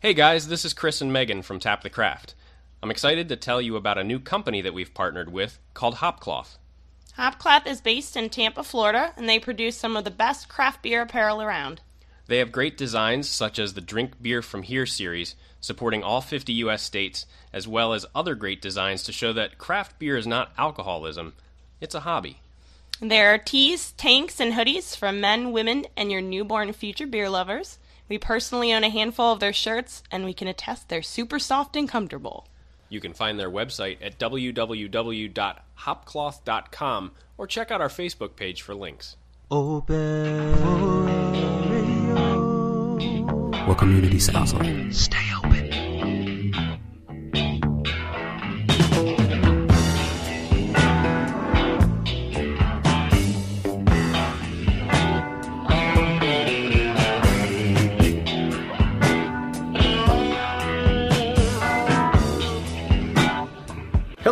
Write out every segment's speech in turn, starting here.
Hey guys, this is Chris and Megan from Tap the Craft. I'm excited to tell you about a new company that we've partnered with called Hopcloth. Hopcloth is based in Tampa, Florida, and they produce some of the best craft beer apparel around. They have great designs such as the Drink Beer from Here series, supporting all 50 US states, as well as other great designs to show that craft beer is not alcoholism, it's a hobby. There are tees, tanks, and hoodies for men, women, and your newborn future beer lovers. We personally own a handful of their shirts, and we can attest they're super soft and comfortable. You can find their website at www.hopcloth.com or check out our Facebook page for links. Open radio. What community sounds like? Stay open.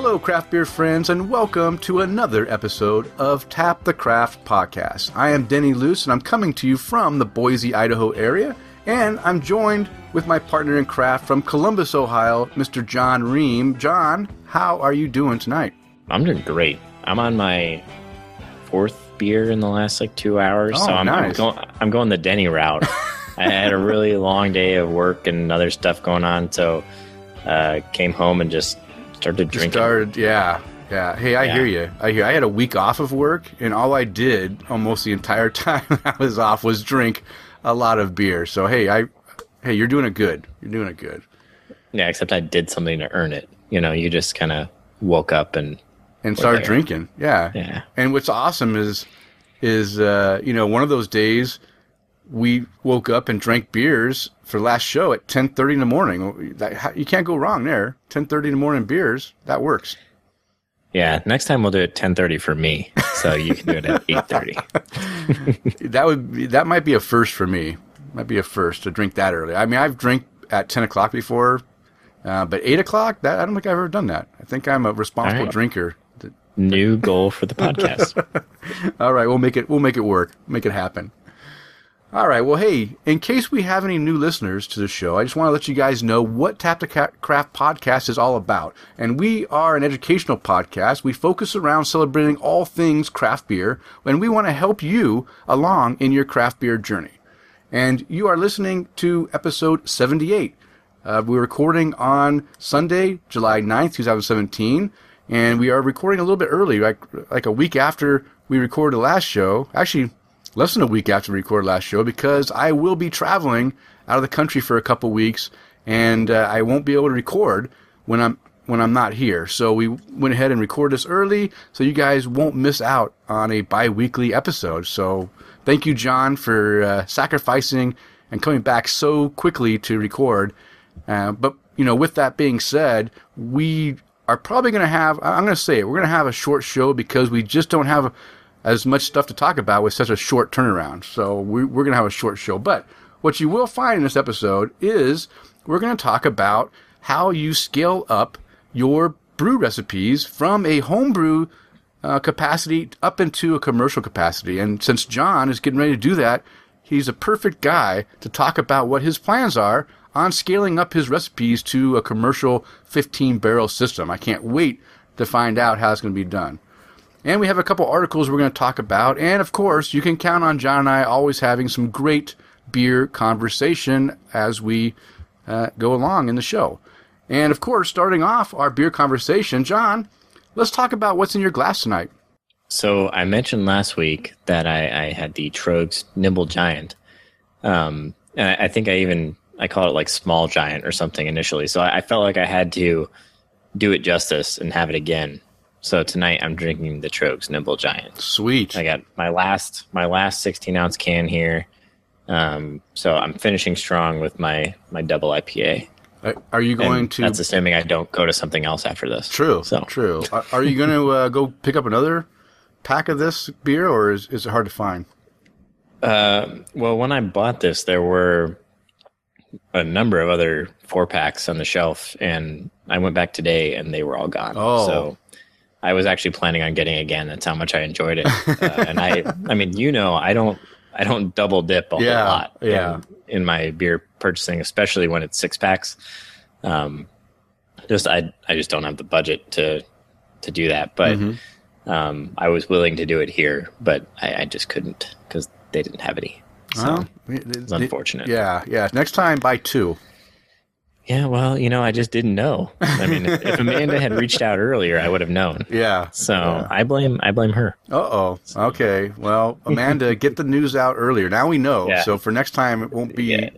Hello, craft beer friends, and welcome to another episode of Tap the Craft podcast. I am Denny Luce, and I'm coming to you from the Boise, Idaho area, and I'm joined with my partner in craft from Columbus, Ohio, Mr. John Ream. John, how are you doing tonight? I'm doing great. I'm on my fourth beer in the last like two hours, Oh, so I'm, I'm going. I'm going the Denny route. I had a really long day of work and other stuff going on, so uh, came home and just started drinking. Started, yeah, yeah. Hey, I Yeah. hear you. I hear. I had a week off of work, and all I did almost the entire time I was off was drink a lot of beer. So hey, I, hey, you're doing it good. You're doing it good. Yeah, except I did something to earn it. You know, you just kind of woke up and and started there. drinking. Yeah. Yeah. And what's awesome is is uh, you know one of those days we woke up and drank beers for last show at ten thirty in the morning. That, you can't go wrong there. Ten thirty in the morning beers that works. yeah. Next time we'll do it 10:30 for me, so you can do it at 8:30. That would be, that might be a first for me. Might be a first to drink that early. I mean, I've drank at ten o'clock before, uh, but eight o'clock that I don't think I've ever done that. I think I'm a responsible right. drinker. New goal for the podcast. All right, we'll make it. We'll make it work. Make it happen. All right. Well, hey, in case we have any new listeners to the show, I just want to let you guys know what Tap the Craft podcast is all about. And we are an educational podcast. We focus around celebrating all things craft beer, and we want to help you along in your craft beer journey. And you are listening to episode 78. Uh, we're recording on Sunday, July 9th, 2017, and we are recording a little bit early, like like a week after we recorded the last show. Actually, less than a week after we recorded last show, because I will be traveling out of the country for a couple weeks, and uh, I won't be able to record when I'm when I'm not here. So we went ahead and recorded this early, so you guys won't miss out on a bi-weekly episode. So thank you, John, for uh, sacrificing and coming back so quickly to record. Uh, but you know, with that being said, we are probably going to have. I'm going to say it. We're going to have a short show because we just don't have as much stuff to talk about with such a short turnaround. So we, we're going to have a short show. But what you will find in this episode is we're going to talk about how you scale up your brew recipes from a homebrew uh, capacity up into a commercial capacity. And since John is getting ready to do that, he's a perfect guy to talk about what his plans are on scaling up his recipes to a commercial 15 barrel system. I can't wait to find out how it's going to be done. And we have a couple articles we're going to talk about. And of course, you can count on John and I always having some great beer conversation as we uh, go along in the show. And of course, starting off our beer conversation, John, let's talk about what's in your glass tonight. So I mentioned last week that I, I had the Troegs Nimble Giant, um, and I, I think I even I called it like Small Giant or something initially. So I, I felt like I had to do it justice and have it again. So tonight I'm drinking the Troegs Nimble Giant. Sweet. I got my last my last 16 ounce can here. Um, so I'm finishing strong with my my double IPA. Uh, Are you going And to? That's assuming I don't go to something else after this. true. So True. Are, are you going to uh, go pick up another pack of this beer, or is, is it hard to find? Uh, well, when I bought this, there were a number of other four packs on the shelf, and I went back today, and they were all gone. Oh. So I was actually planning on getting again. That's how much I enjoyed it. Uh, and I, I mean, you know, I don't, I don't double dip a Yeah, whole lot yeah. in, in my beer purchasing, especially when it's six packs. Um, just I I just don't have the budget to to do that. But Mm-hmm. um, I was willing to do it here, but I, I just couldn't because they didn't have any. So Well, it's unfortunate. Yeah, yeah. Next time, buy two. Yeah, well, you know, I just didn't know. I mean, if, if Amanda had reached out earlier, I would have known. Yeah. So I blame I blame her. Uh oh. Okay. Well, Amanda, get the news out earlier. Now we know. Yeah. So for next time, it won't be Yeah.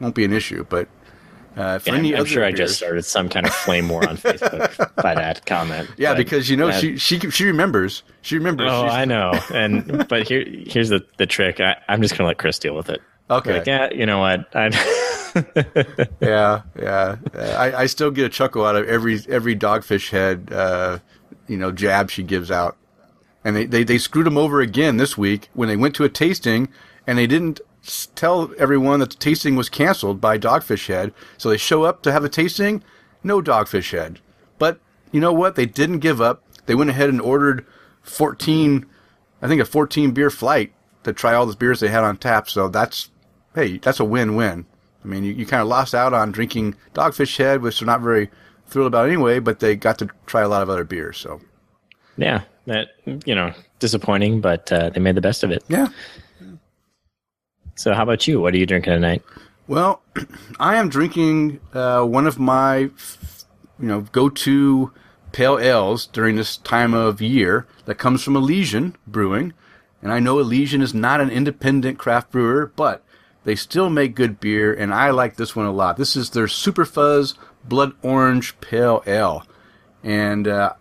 won't be an issue. But uh, for Yeah, any I'm other sure I just started some kind of flame war on Facebook by that comment. Yeah, but because you know that- she she she remembers. She remembers. Oh, I know. And but here here's the the trick. I, I'm just gonna let Chris deal with it. Okay. Like, yeah, you know what? Yeah, yeah. I, I still get a chuckle out of every every dogfish head, uh, you know, jab she gives out. And they, they, they screwed them over again this week when they went to a tasting and they didn't tell everyone that the tasting was canceled by Dogfish Head. So they show up to have a tasting, no Dogfish Head. But you know what? They didn't give up. They went ahead and ordered 14, I think a 14 beer flight to try all the beers they had on tap. So that's, hey, that's a win-win. I mean, you, you kind of lost out on drinking Dogfish Head, which they're not very thrilled about anyway, but they got to try a lot of other beers. So yeah, that you know, disappointing, but uh, they made the best of it. yeah. So how about you? What are you drinking tonight? Well, I am drinking uh, one of my, you know, go-to pale ales during this time of year that comes from Elysian Brewing, and I know Elysian is not an independent craft brewer, but they still make good beer, and I like this one a lot. This is their Super Fuzz Blood Orange Pale Ale, and uh,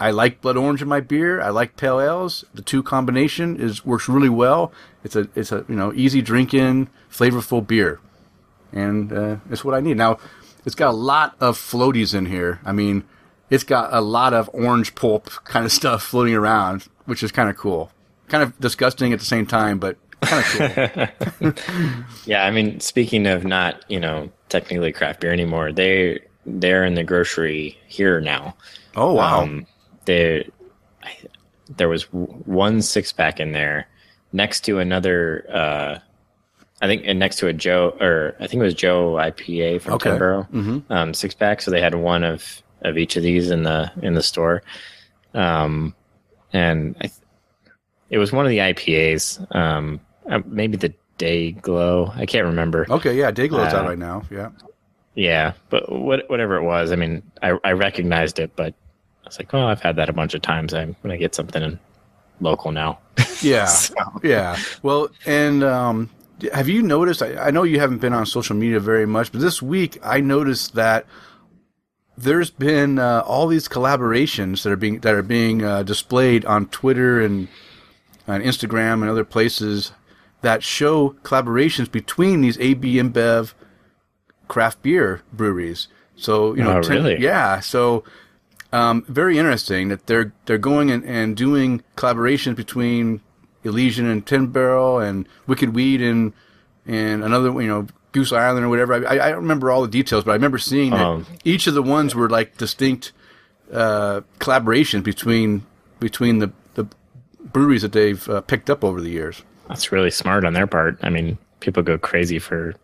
I like blood orange in my beer. I like pale ales. The two combination is works really well. It's a it's a you know easy drinking, flavorful beer, and uh, it's what I need. Now, it's got a lot of floaties in here. I mean, it's got a lot of orange pulp kind of stuff floating around, which is kind of cool. Kind of disgusting at the same time, but kind of cool. Yeah, I mean, speaking of not, you know, technically craft beer anymore, they they're in the grocery here now. oh wow! Um, there, there was one six pack in there next to another. Uh, I think and next to a Joe or I think it was Joe IPA from Okay. Ten Barrel um, six pack. So they had one of of each of these in the in the store, um, and I, it was one of the IPAs. Um, uh, maybe the Day Glow. I can't remember. okay, yeah, Dayglow's out uh, right now. Yeah, Yeah, but what, whatever it was, I mean, I, I recognized it, but I was like, oh, I've had that a bunch of times. I'm gonna get something local now. yeah, So- yeah. Well, and um, have you noticed? I, I know you haven't been on social media very much, but this week I noticed that there's been uh, all these collaborations that are being that are being uh, displayed on Twitter and on Instagram and other places that show collaborations between these AB InBev craft beer breweries. So you know, Oh, really? yeah. So um, very interesting that they're they're going and, and doing collaborations between Elysian and Ten Barrel and Wicked Weed and and another you know Goose Island or whatever. I, I don't remember all the details, but I remember seeing that Um. each of the ones were like distinct uh, collaborations between between the the breweries that they've uh, picked up over the years. That's really smart on their part. I mean, people go crazy for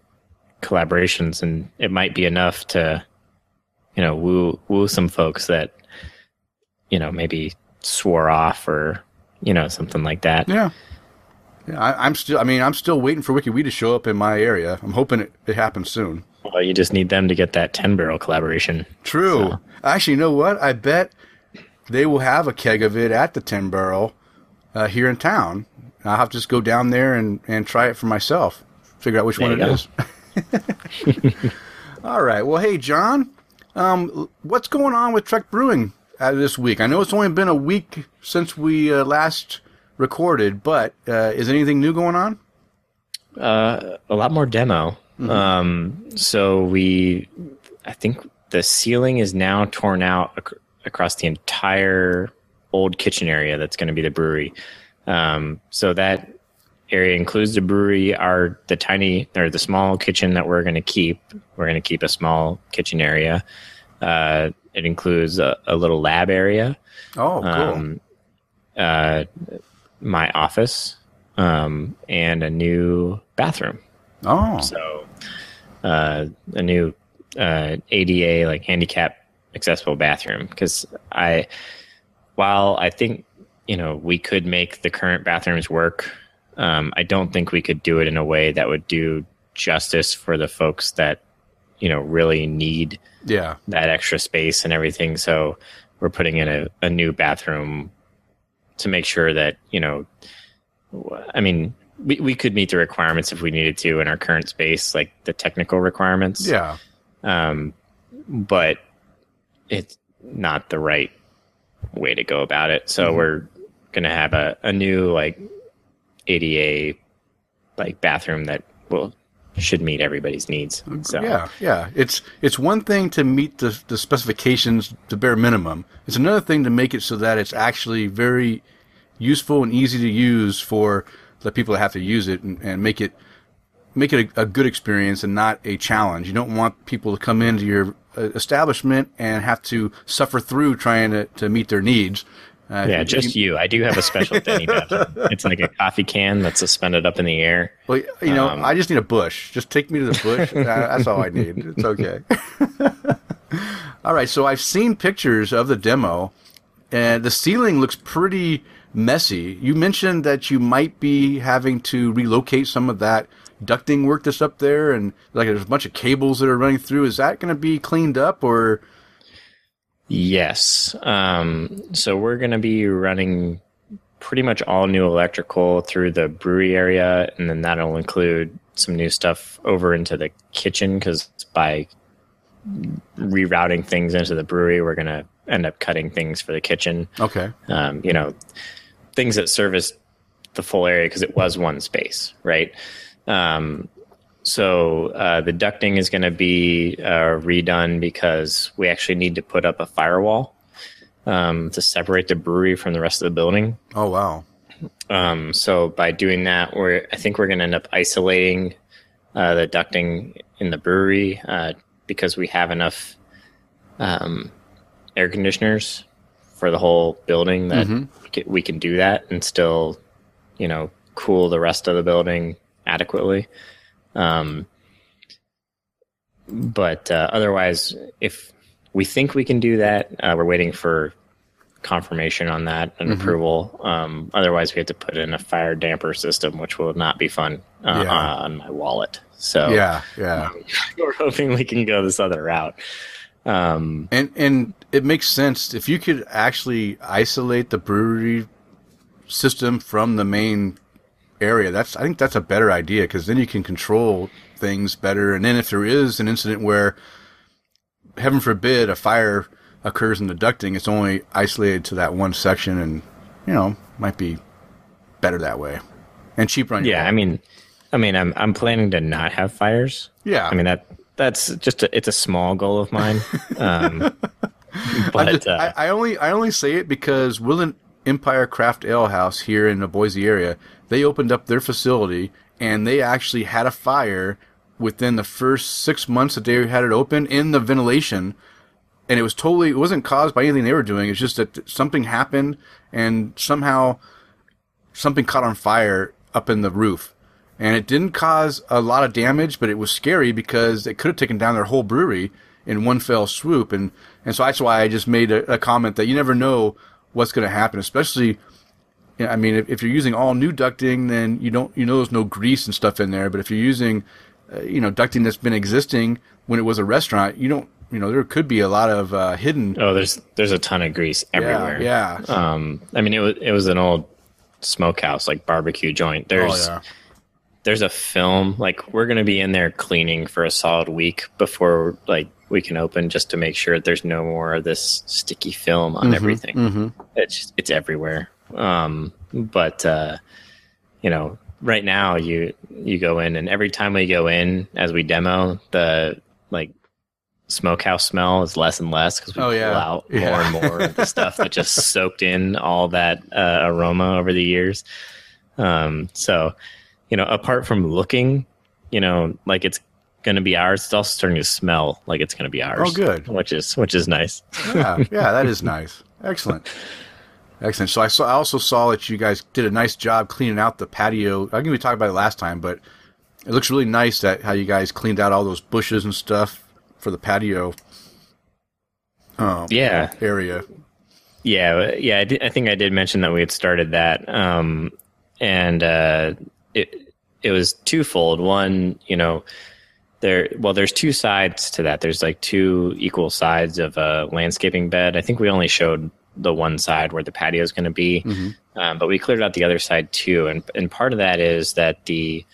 collaborations, and it might be enough to, you know, woo woo some folks that, you know, maybe swore off or you know something like that. Yeah. Yeah, I, I'm still. I mean, I'm still waiting for Wicked Weed to show up in my area. I'm hoping it, it happens soon. Well, you just need them to get that Ten Barrel collaboration. True. Actually, you know what? I bet they will have a keg of it at the Ten Barrel uh, here in town. I'll have to just go down there and, and try it for myself. Figure out which There one it is. All right. Well, hey, John, um, what's going on with Trek Brewing uh, this week? I know it's only been a week since we uh, last recorded, but uh, is anything new going on? Uh, a lot more demo. Um, so we, I think the ceiling is now torn out ac- across the entire old kitchen area. That's going to be the brewery. Um, so that area includes the brewery, our the tiny or the small kitchen that we're going to keep. We're going to keep a small kitchen area. Uh, it includes a, a little lab area. Oh, cool. Um, uh, my office, um, and a new bathroom. Oh, So, uh, a new uh, ADA like handicap accessible bathroom because I, while I think you know we could make the current bathrooms work, um, I don't think we could do it in a way that would do justice for the folks that you know really need yeah. that extra space and everything. So we're putting in a, a new bathroom to make sure that, you know, I mean, we, we could meet the requirements if we needed to in our current space, like the technical requirements. Yeah. Um, but it's not the right way to go about it. So we're going to have a, a new like ADA like bathroom that will should meet everybody's needs. So Yeah, yeah. It's it's one thing to meet the the specifications, the bare minimum. It's another thing to make it so that it's actually very useful and easy to use for the people that have to use it, and, and make it make it a, a good experience and not a challenge. You don't want people to come into your uh, establishment and have to suffer through trying to, to meet their needs. Uh, Yeah, just you. I do have a special Denny bathroom. It's like a coffee can that's suspended up in the air. Well, you know, Um, I just need a bush. Just take me to the bush. Uh, That's all I need. It's okay. all right. So I've seen pictures of the demo, and the ceiling looks pretty messy. You mentioned that you might be having to relocate some of that ducting work that's up there, and like there's a bunch of cables that are running through. Is that going to be cleaned up, or Yes. Um, so we're going to be running pretty much all new electrical through the brewery area, and then that'll include some new stuff over into the kitchen because by rerouting things into the brewery, we're going to end up cutting things for the kitchen. okay? um, you know, things that service the full area because it was one space, right? Um, so uh, the ducting is going to be uh, redone because we actually need to put up a firewall um, to separate the brewery from the rest of the building. Oh wow. Um, so by doing that, we're I think we're going to end up isolating uh, the ducting in the brewery uh, because we have enough um, air conditioners for the whole building that we, can, we can do that and still, you know, cool the rest of the building adequately. Um, but uh, otherwise, if we think we can do that, uh, we're waiting for confirmation on that and approval. Um, otherwise, we have to put in a fire damper system, which will not be fun uh, Yeah. on my wallet. So Yeah, yeah. we're hoping we can go this other route. Um, And and it makes sense if you could actually isolate the brewery system from the main area. That's I think that's a better idea because then you can control things better. And then if there is an incident where, heaven forbid, a fire occurs in the ducting, it's only isolated to that one section, and you know might be better that way and cheaper on yeah, I mean, I mean, I'm I'm planning to not have fires. Yeah. I mean that that's just a, it's a small goal of mine. Um, but I, just- uh, I, I only I only say it because Woodland Empire Craft Ale House here in the Boise area, they opened up their facility and they actually had a fire within the first six months that they had it open in the ventilation. And it was totally it wasn't caused by anything they were doing. It's just that something happened and somehow something caught on fire up in the roof. And it didn't cause a lot of damage, but it was scary because it could have taken down their whole brewery in one fell swoop. And, and so that's why I just made a, a comment that you never know what's going to happen, especially, yeah, I mean, if, if you're using all new ducting, then you don't, you know, there's no grease and stuff in there. But if you're using, uh, you know, ducting that's been existing when it was a restaurant, you don't, you know, there could be a lot of uh, hidden. oh, there's there's a ton of grease everywhere. Yeah. yeah. Um, I mean, it was it was an old smokehouse, like barbecue joint. There's oh, yeah. there's a film. Like we're gonna be in there cleaning for a solid week before like we can open, just to make sure there's no more of this sticky film on everything. Mm-hmm. It's it's everywhere. Um, but uh, you know, right now you you go in, and every time we go in as we demo, the like smokehouse smell is less and less because we Oh, pull out Yeah. more and more of the stuff that just soaked in all that uh, aroma over the years. Um, so, you know, apart from looking, you know, like it's going to be ours, it's also starting to smell like it's going to be ours. Oh, good. Which is which is nice. yeah, yeah, that is nice. Excellent. Excellent. So I saw. I also saw that you guys did a nice job cleaning out the patio. I think we talked about it last time, but it looks really nice that how you guys cleaned out all those bushes and stuff for the patio um, Yeah, area. Yeah, yeah. I, did, I think I did mention that we had started that, um, and uh, it it was twofold. One, you know, there. Well, there's two sides to that. There's like two equal sides of a landscaping bed. I think we only showed the one side where the patio is going to be, um, but we cleared out the other side too. And and part of that is that the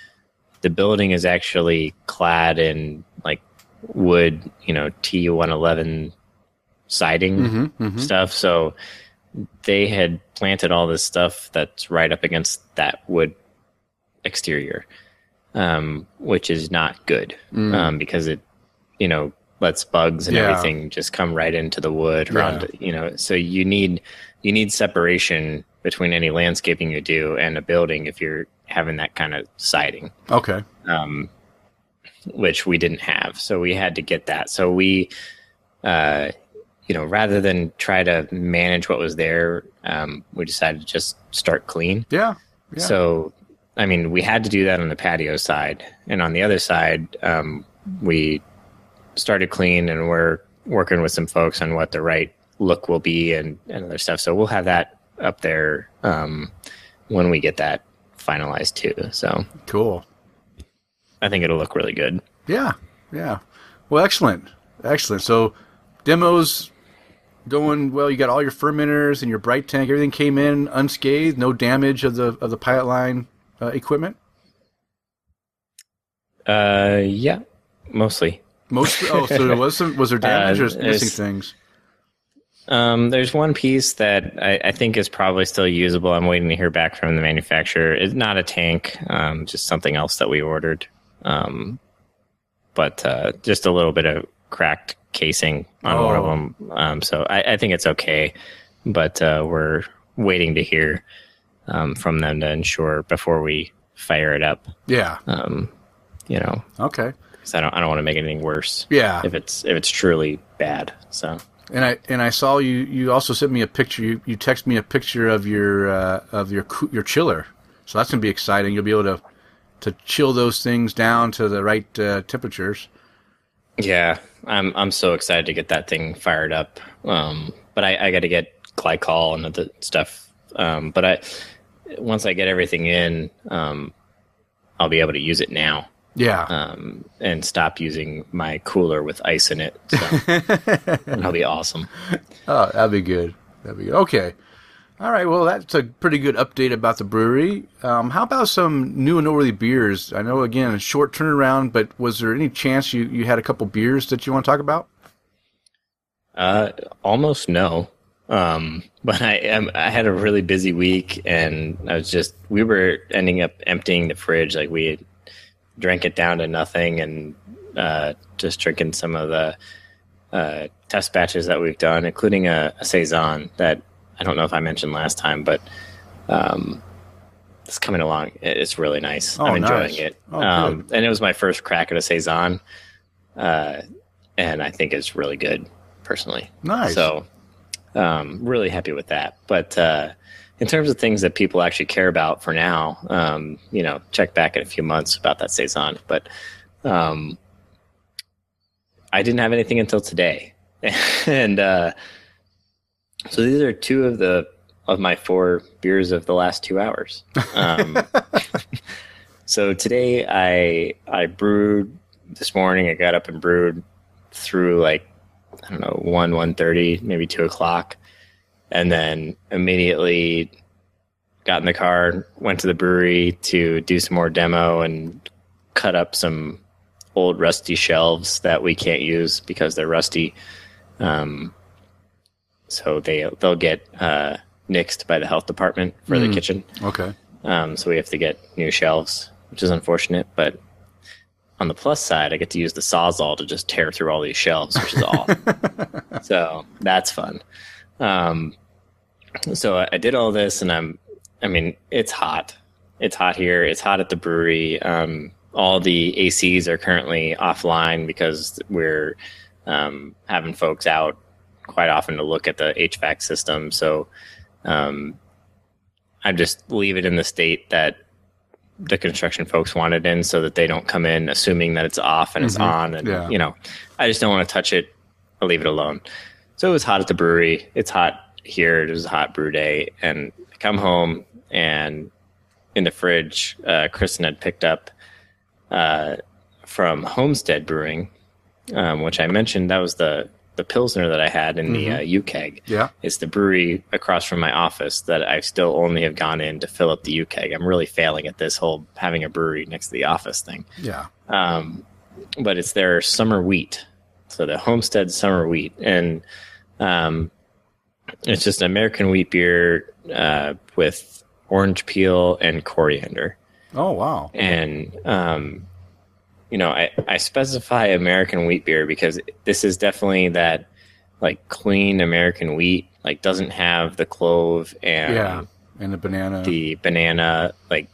the building is actually clad in like wood, you know, T one eleven siding Mm-hmm, stuff. So they had planted all this stuff that's right up against that wood exterior, um, which is not good um, because it, you know, lets bugs and. Yeah. everything just come right into the wood. Around, you know, so you need you need separation between any landscaping you do and a building if you're having that kind of siding Okay. um, which we didn't have. So we had to get that. So we, uh, you know, rather than try to manage what was there, um, we decided to just start clean. Yeah. Yeah. So, I mean, we had to do that on the patio side, and on the other side, um, we started clean, and we're working with some folks on what the right look will be and, and other stuff. So we'll have that up there um, when we get that finalized too. So Cool. I think it'll look really good. Yeah. Yeah. Well, excellent. Excellent. So demos going well. You got all your fermenters and your bright tank. Everything came in unscathed. No damage of the of the pilot line uh, equipment. Uh, yeah, mostly. Most. Oh, so there was some. Was there damage Uh, or missing things? Um, there's one piece that I, I think is probably still usable. I'm waiting to hear back from the manufacturer. It's not a tank, um, just something else that we ordered. Um, but uh, just a little bit of cracked casing on one of Oh. them. Um, so I, I think it's okay, but uh, we're waiting to hear um, from them to ensure before we fire it up. Yeah. Um, you know, Okay. 'Cause I don't I don't want to make anything worse. Yeah. if it's if it's truly bad. So And I and I saw you. You also sent me a picture. You you text me a picture of your uh, of your your chiller. So that's gonna be exciting. You'll be able to to chill those things down to the right uh, temperatures. yeah, I'm I'm so excited to get that thing fired up. Um, but I, I got to get glycol and other stuff. Um, but I once I get everything in, um, I'll be able to use it now. Yeah. Um, and stop using my cooler with ice in it. So that'll be awesome. Oh, that'd be good. That'd be good. Okay. All right. Well, that's a pretty good update about the brewery. Um, how about some new and noteworthy beers? I know, again, a short turnaround, but was there any chance you, you had a couple beers that you want to talk about? Uh, almost no. Um, but I I had a really busy week and I was just, we were ending up emptying the fridge. Like we had drank it down to nothing and, uh, just drinking some of the, uh, test batches that we've done, including a, a Saison that I don't know if I mentioned last time, but, um, it's coming along. It's really nice. Oh, I'm enjoying nice. it. Oh, um, and it was my first crack at a Saison. Uh, and I think it's really good personally. Nice. So, um, really happy with that. But uh, in terms of things that people actually care about for now, um, you know, check back in a few months about that saison. But um, I didn't have anything until today, and uh, so these are two of the of my four beers of the last two hours. Um, so today I I brewed this morning. I got up and brewed through like I don't know one one thirty, maybe two o'clock, and then immediately got in the car, went to the brewery to do some more demo and cut up some old rusty shelves that we can't use because they're rusty. Um, so they they'll get uh, nixed by the health department for the kitchen. Okay. Um, so we have to get new shelves, which is unfortunate. But on the plus side, I get to use the sawzall to just tear through all these shelves, which is awesome. so that's fun. Um, so I, I did all this, and I'm, I mean, it's hot. It's hot here. It's hot at the brewery. Um, all the ACs are currently offline because we're um, having folks out quite often to look at the HVAC system. So Um, I just leave it in the state that the construction folks want it in, so that they don't come in assuming that it's off and it's on, and Yeah. you know, I just don't want to touch it. I leave it alone. So it was hot at the brewery. It's hot here. It was a hot brew day, and I come home and in the fridge, uh, Kristen had picked up uh, from Homestead Brewing, um, which I mentioned that was the the pilsner that I had in the uh. Yeah. It's the brewery across from my office that I still only have gone in to fill up the uKeg. I'm really failing at this whole having a brewery next to the office thing. Yeah. Um, but it's their summer wheat. So the Homestead summer wheat. And um, it's just American wheat beer uh, with orange peel and coriander Oh wow. and um, you know I, I specify american wheat beer because this is definitely that like clean american wheat like doesn't have the clove and Yeah. And the banana. the banana like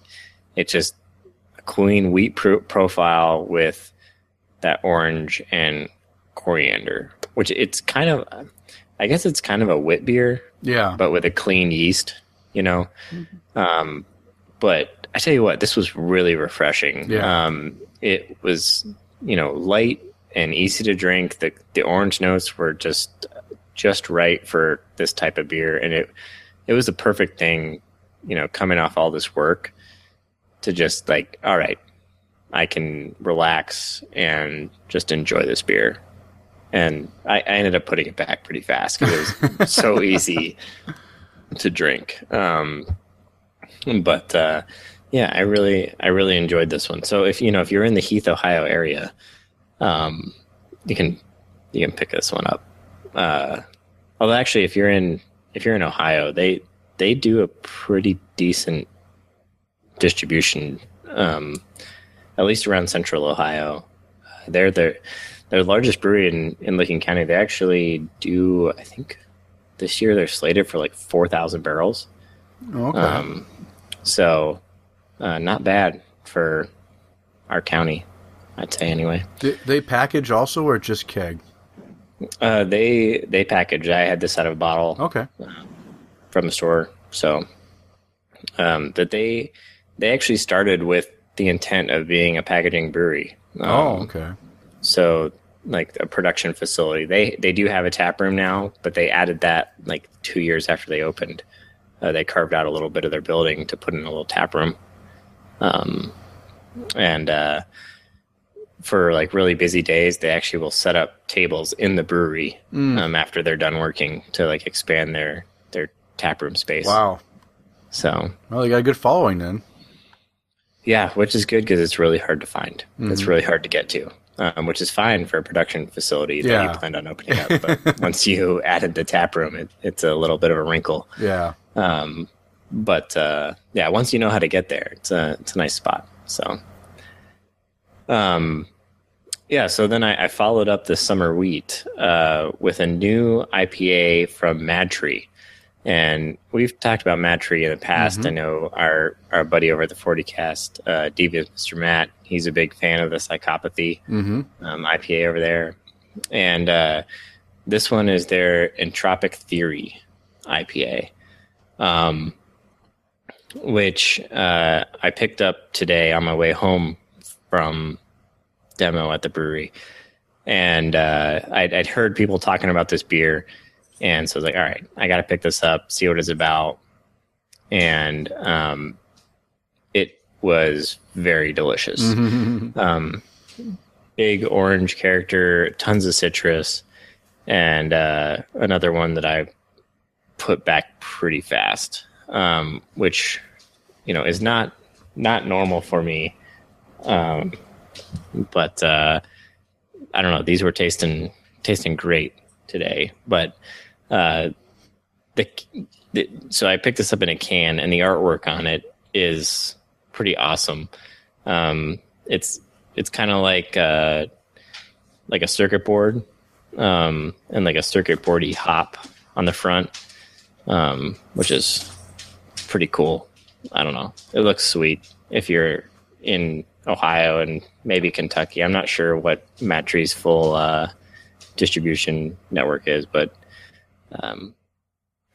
it's just a clean wheat pro- profile with that orange and coriander which it's kind of i guess it's kind of a wit beer yeah. but with a clean yeast, you know. Um, but I tell you what, this was really refreshing. Yeah. Um, it was, you know, light and easy to drink. The the orange notes were just just right for this type of beer, and it it was the perfect thing, you know, coming off all this work to just like, all right, I can relax and just enjoy this beer. And I, I ended up putting it back pretty fast because it was so easy to drink. Um, but uh, yeah, I really I really enjoyed this one. So if you know if you're in the Heath, Ohio area, um, you can you can pick this one up. Uh, although actually, if you're in if you're in Ohio, they they do a pretty decent distribution, um, at least around Central Ohio. They're the their largest brewery in in Licking County. They actually do I think this year they're slated for like four thousand barrels. okay. Um, so uh, not bad for our county, I'd say anyway. They, they package also or just keg? Uh, they they package. I had this out of a bottle Okay. from the store, so um, that they they actually started with the intent of being a packaging brewery. Um, oh, okay. So like a production facility. They they do have a tap room now, but they added that like two years after they opened. Uh, they carved out a little bit of their building to put in a little tap room. Um, and uh, for like really busy days, they actually will set up tables in the brewery um, after they're done working to like expand their their tap room space. Wow. So Well, they got a good following then. yeah, which is good because it's really hard to find. It's Mm-hmm. really hard to get to, um, which is fine for a production facility that Yeah. you planned on opening up. But once you added the tap room, it, it's a little bit of a wrinkle. Yeah. Um, but uh, yeah, once you know how to get there, it's a it's a nice spot. So, um, yeah. So then I, I followed up the summer wheat uh, with a new IPA from MadTree, and we've talked about MadTree in the past. I know our our buddy over at the Forty Cast, uh, Devious Mr. Matt, he's a big fan of the Psychopathy Mm-hmm. um, IPA over there, and uh, this one is their Entropic Theory IPA, um, which uh, I picked up today on my way home from demo at the brewery, and uh, I'd, I'd heard people talking about this beer, and so I was like, all right, I got to pick this up, see what it's about, and um, it was very delicious um, big orange character, tons of citrus, and uh, another one that I put back pretty fast, um, which you know is not not normal for me. Um, but uh, I don't know; these were tasting tasting great today. But uh, the, the so I picked this up in a can, and the artwork on it is pretty awesome. Um, it's it's kind of like uh, like a circuit board, um, and like a circuit boardy hop on the front, um, which is pretty cool. I don't know. It looks sweet if you're in Ohio and maybe Kentucky. I'm not sure what MadTree's full uh, distribution network is, but um,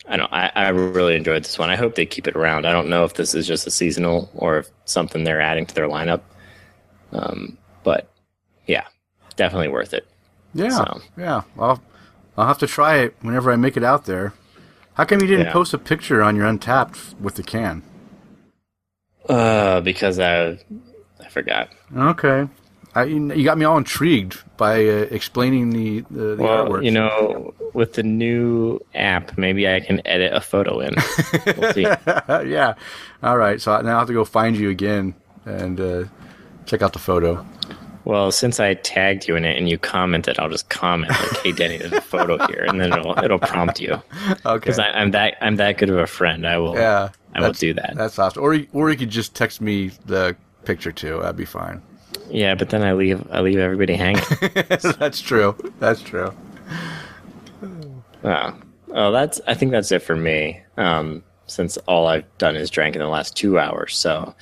I don't. I, I really enjoyed this one. I hope they keep it around. I don't know if this is just a seasonal or if something they're adding to their lineup. Um, but yeah, definitely worth it. Yeah, So- yeah. I'll I'll have to try it whenever I make it out there. How come you didn't Yeah. post a picture on your Untappd with the can? Uh, because I I forgot. Okay, I, you got me all intrigued by uh, explaining the the, the Well, artwork. you know, with the new app, maybe I can edit a photo in. We'll see. yeah. All right. So now I have to go find you again and uh, check out the photo. Well, since I tagged you in it and you commented, I'll just comment like, "Hey, Denny, there's a photo here," and then it'll it'll prompt you Okay. because I'm that I'm that good of a friend. I will. yeah. I will do that. That's awesome. Or or you could just text me the picture too. That'd be fine. Yeah, but then I leave I leave everybody hanging. that's true. That's true. oh. oh, that's I think that's it for me. Um, since all I've done is drank in the last two hours. So,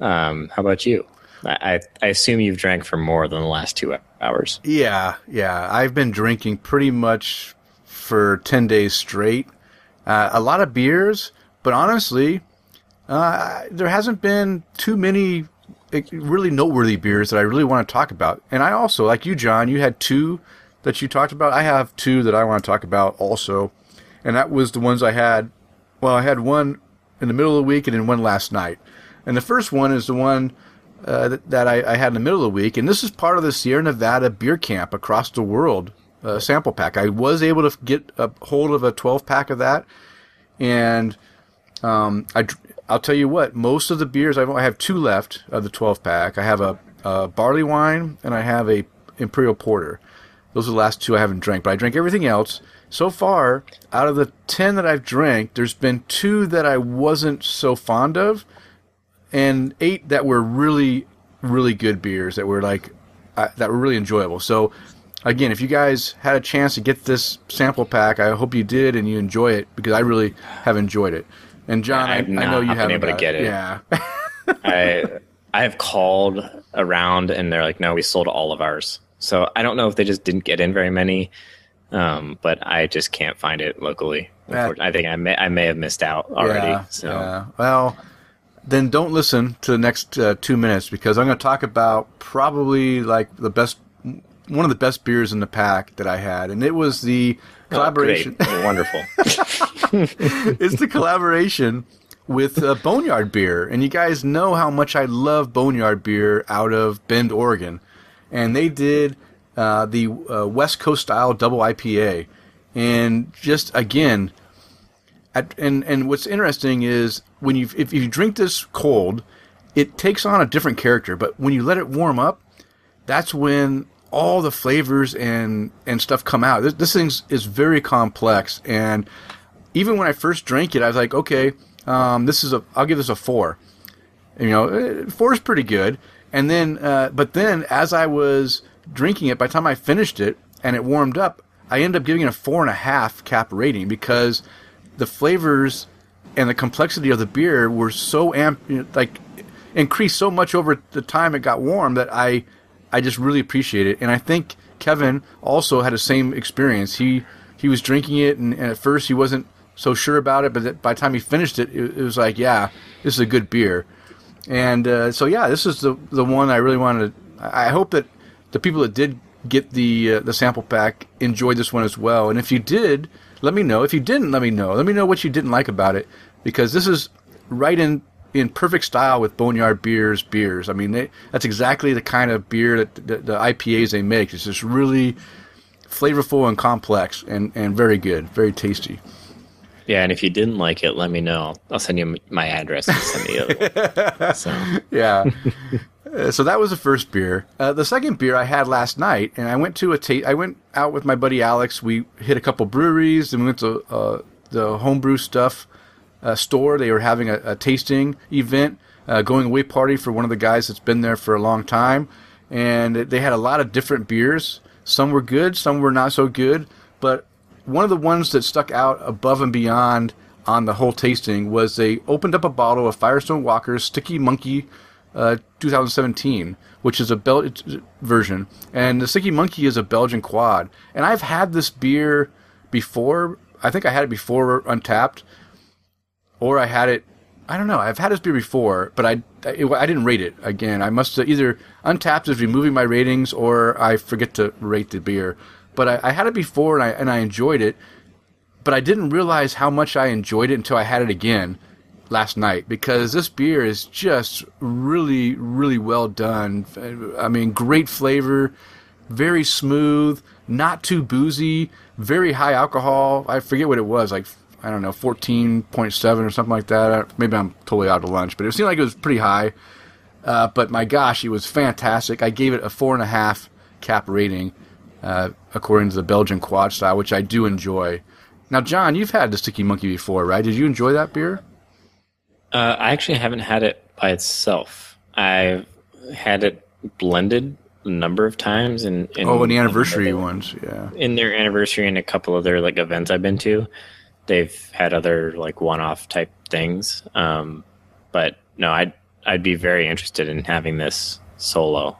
um, how about you? I, I I assume you've drank for more than the last two hours. Yeah, yeah. I've been drinking pretty much for 10 days straight. Uh, a lot of beers, but honestly, uh, there hasn't been too many really noteworthy beers that I really want to talk about. And I also, like you, John, you had two that you talked about. I have two that I want to talk about also. And that was the ones I had. Well, I had one in the middle of the week and then one last night. And the first one is the one uh, that, that I, I had in the middle of the week, and this is part of the Sierra Nevada Beer Camp across the world uh, sample pack. I was able to get a hold of a 12 pack of that, and um, I, I'll tell you what, most of the beers I've, I have two left of the 12 pack. I have a, a barley wine and I have a imperial porter. Those are the last two I haven't drank, but I drank everything else. So far, out of the 10 that I've drank, there's been two that I wasn't so fond of and eight that were really, really good beers that were like uh, that were really enjoyable. So, again, if you guys had a chance to get this sample pack, I hope you did and you enjoy it because I really have enjoyed it. And John, I, I've know you been haven't able to get it. Yeah, I I have called around and they're like, no, we sold all of ours. So I don't know if they just didn't get in very many, um, but I just can't find it locally. That- I think I may I may have missed out already. yeah, so yeah. Well, then don't listen to the next uh, two minutes because I'm going to talk about probably like the best, one of the best beers in the pack that I had, and it was the collaboration. great. wonderful. it's the collaboration with uh, Boneyard Beer, and you guys know how much I love Boneyard Beer out of Bend, Oregon, and they did uh, the uh, West Coast style double IPA, and just again, at, and and what's interesting is when you if you drink this cold, it takes on a different character, but when you let it warm up, that's when all the flavors and and stuff come out. This, this thing is very complex, and even when I first drank it, I was like, okay, um, this is a I'll give this a four. You know, eh, four is pretty good. And then, uh, but then as I was drinking it, by the time I finished it and it warmed up, I ended up giving it a four and a half cap rating because the flavors and the complexity of the beer were so amp, like increased so much over the time it got warm that I, I just really appreciate it. And I think Kevin also had the same experience. He he was drinking it, and, and at first he wasn't so sure about it, but by the time he finished it, it, it was like, yeah, this is a good beer. And uh, so, yeah, this is the the one I really wanted. To, I I hope that the people that did get the uh, the sample pack enjoyed this one as well. And if you did, let me know. If you didn't, let me know. Let me know what you didn't like about it, because this is right in in perfect style with Boneyard Beers beers. I mean, they, that's exactly the kind of beer that the, the IPAs they make. It's just really flavorful and complex, and and very good, very tasty. yeah, and if you didn't like it, let me know. I'll, send you my address and send me the. So yeah. Uh, so that was the first beer. Uh, the second beer I had last night, and I went to a ta- I went out with my buddy Alex. We hit a couple breweries, and we went to uh, the homebrew stuff uh, store. They were having a, a tasting event, uh, going away party for one of the guys that's been there for a long time, and they had a lot of different beers. Some were good, some were not so good, but one of the ones that stuck out above and beyond on the whole tasting was they opened up a bottle of Firestone Walker's Sticky Monkey uh, 2017, which is a Bel- version, and the Sticky Monkey is a Belgian quad. And I've had this beer before. I think I had it before Untappd, or I had it. I don't know. I've had this beer before, but I I, I didn't rate it. Again, I must either Untappd is removing my ratings, or I forget to rate the beer. But I, I had it before, and I and I enjoyed it. But I didn't realize how much I enjoyed it until I had it again last night because this beer is just really, really well done. I mean, great flavor, very smooth, not too boozy, very high alcohol. I forget what it was, like I don't know, fourteen point seven or something like that. Maybe I'm totally out of lunch, but it seemed like it was pretty high. Uh, but my gosh, it was fantastic. I gave it a four and a half cap rating, uh, according to the Belgian quad style, which I do enjoy. Now, John, you've had the Sticky Monkey before, right? Did you enjoy that beer? Uh, I actually haven't had it by itself. I've had it blended a number of times, and oh, in the anniversary ones, yeah. In their anniversary and a couple other like events I've been to, they've had other like one-off type things. Um, but no, I'd I'd be very interested in having this solo.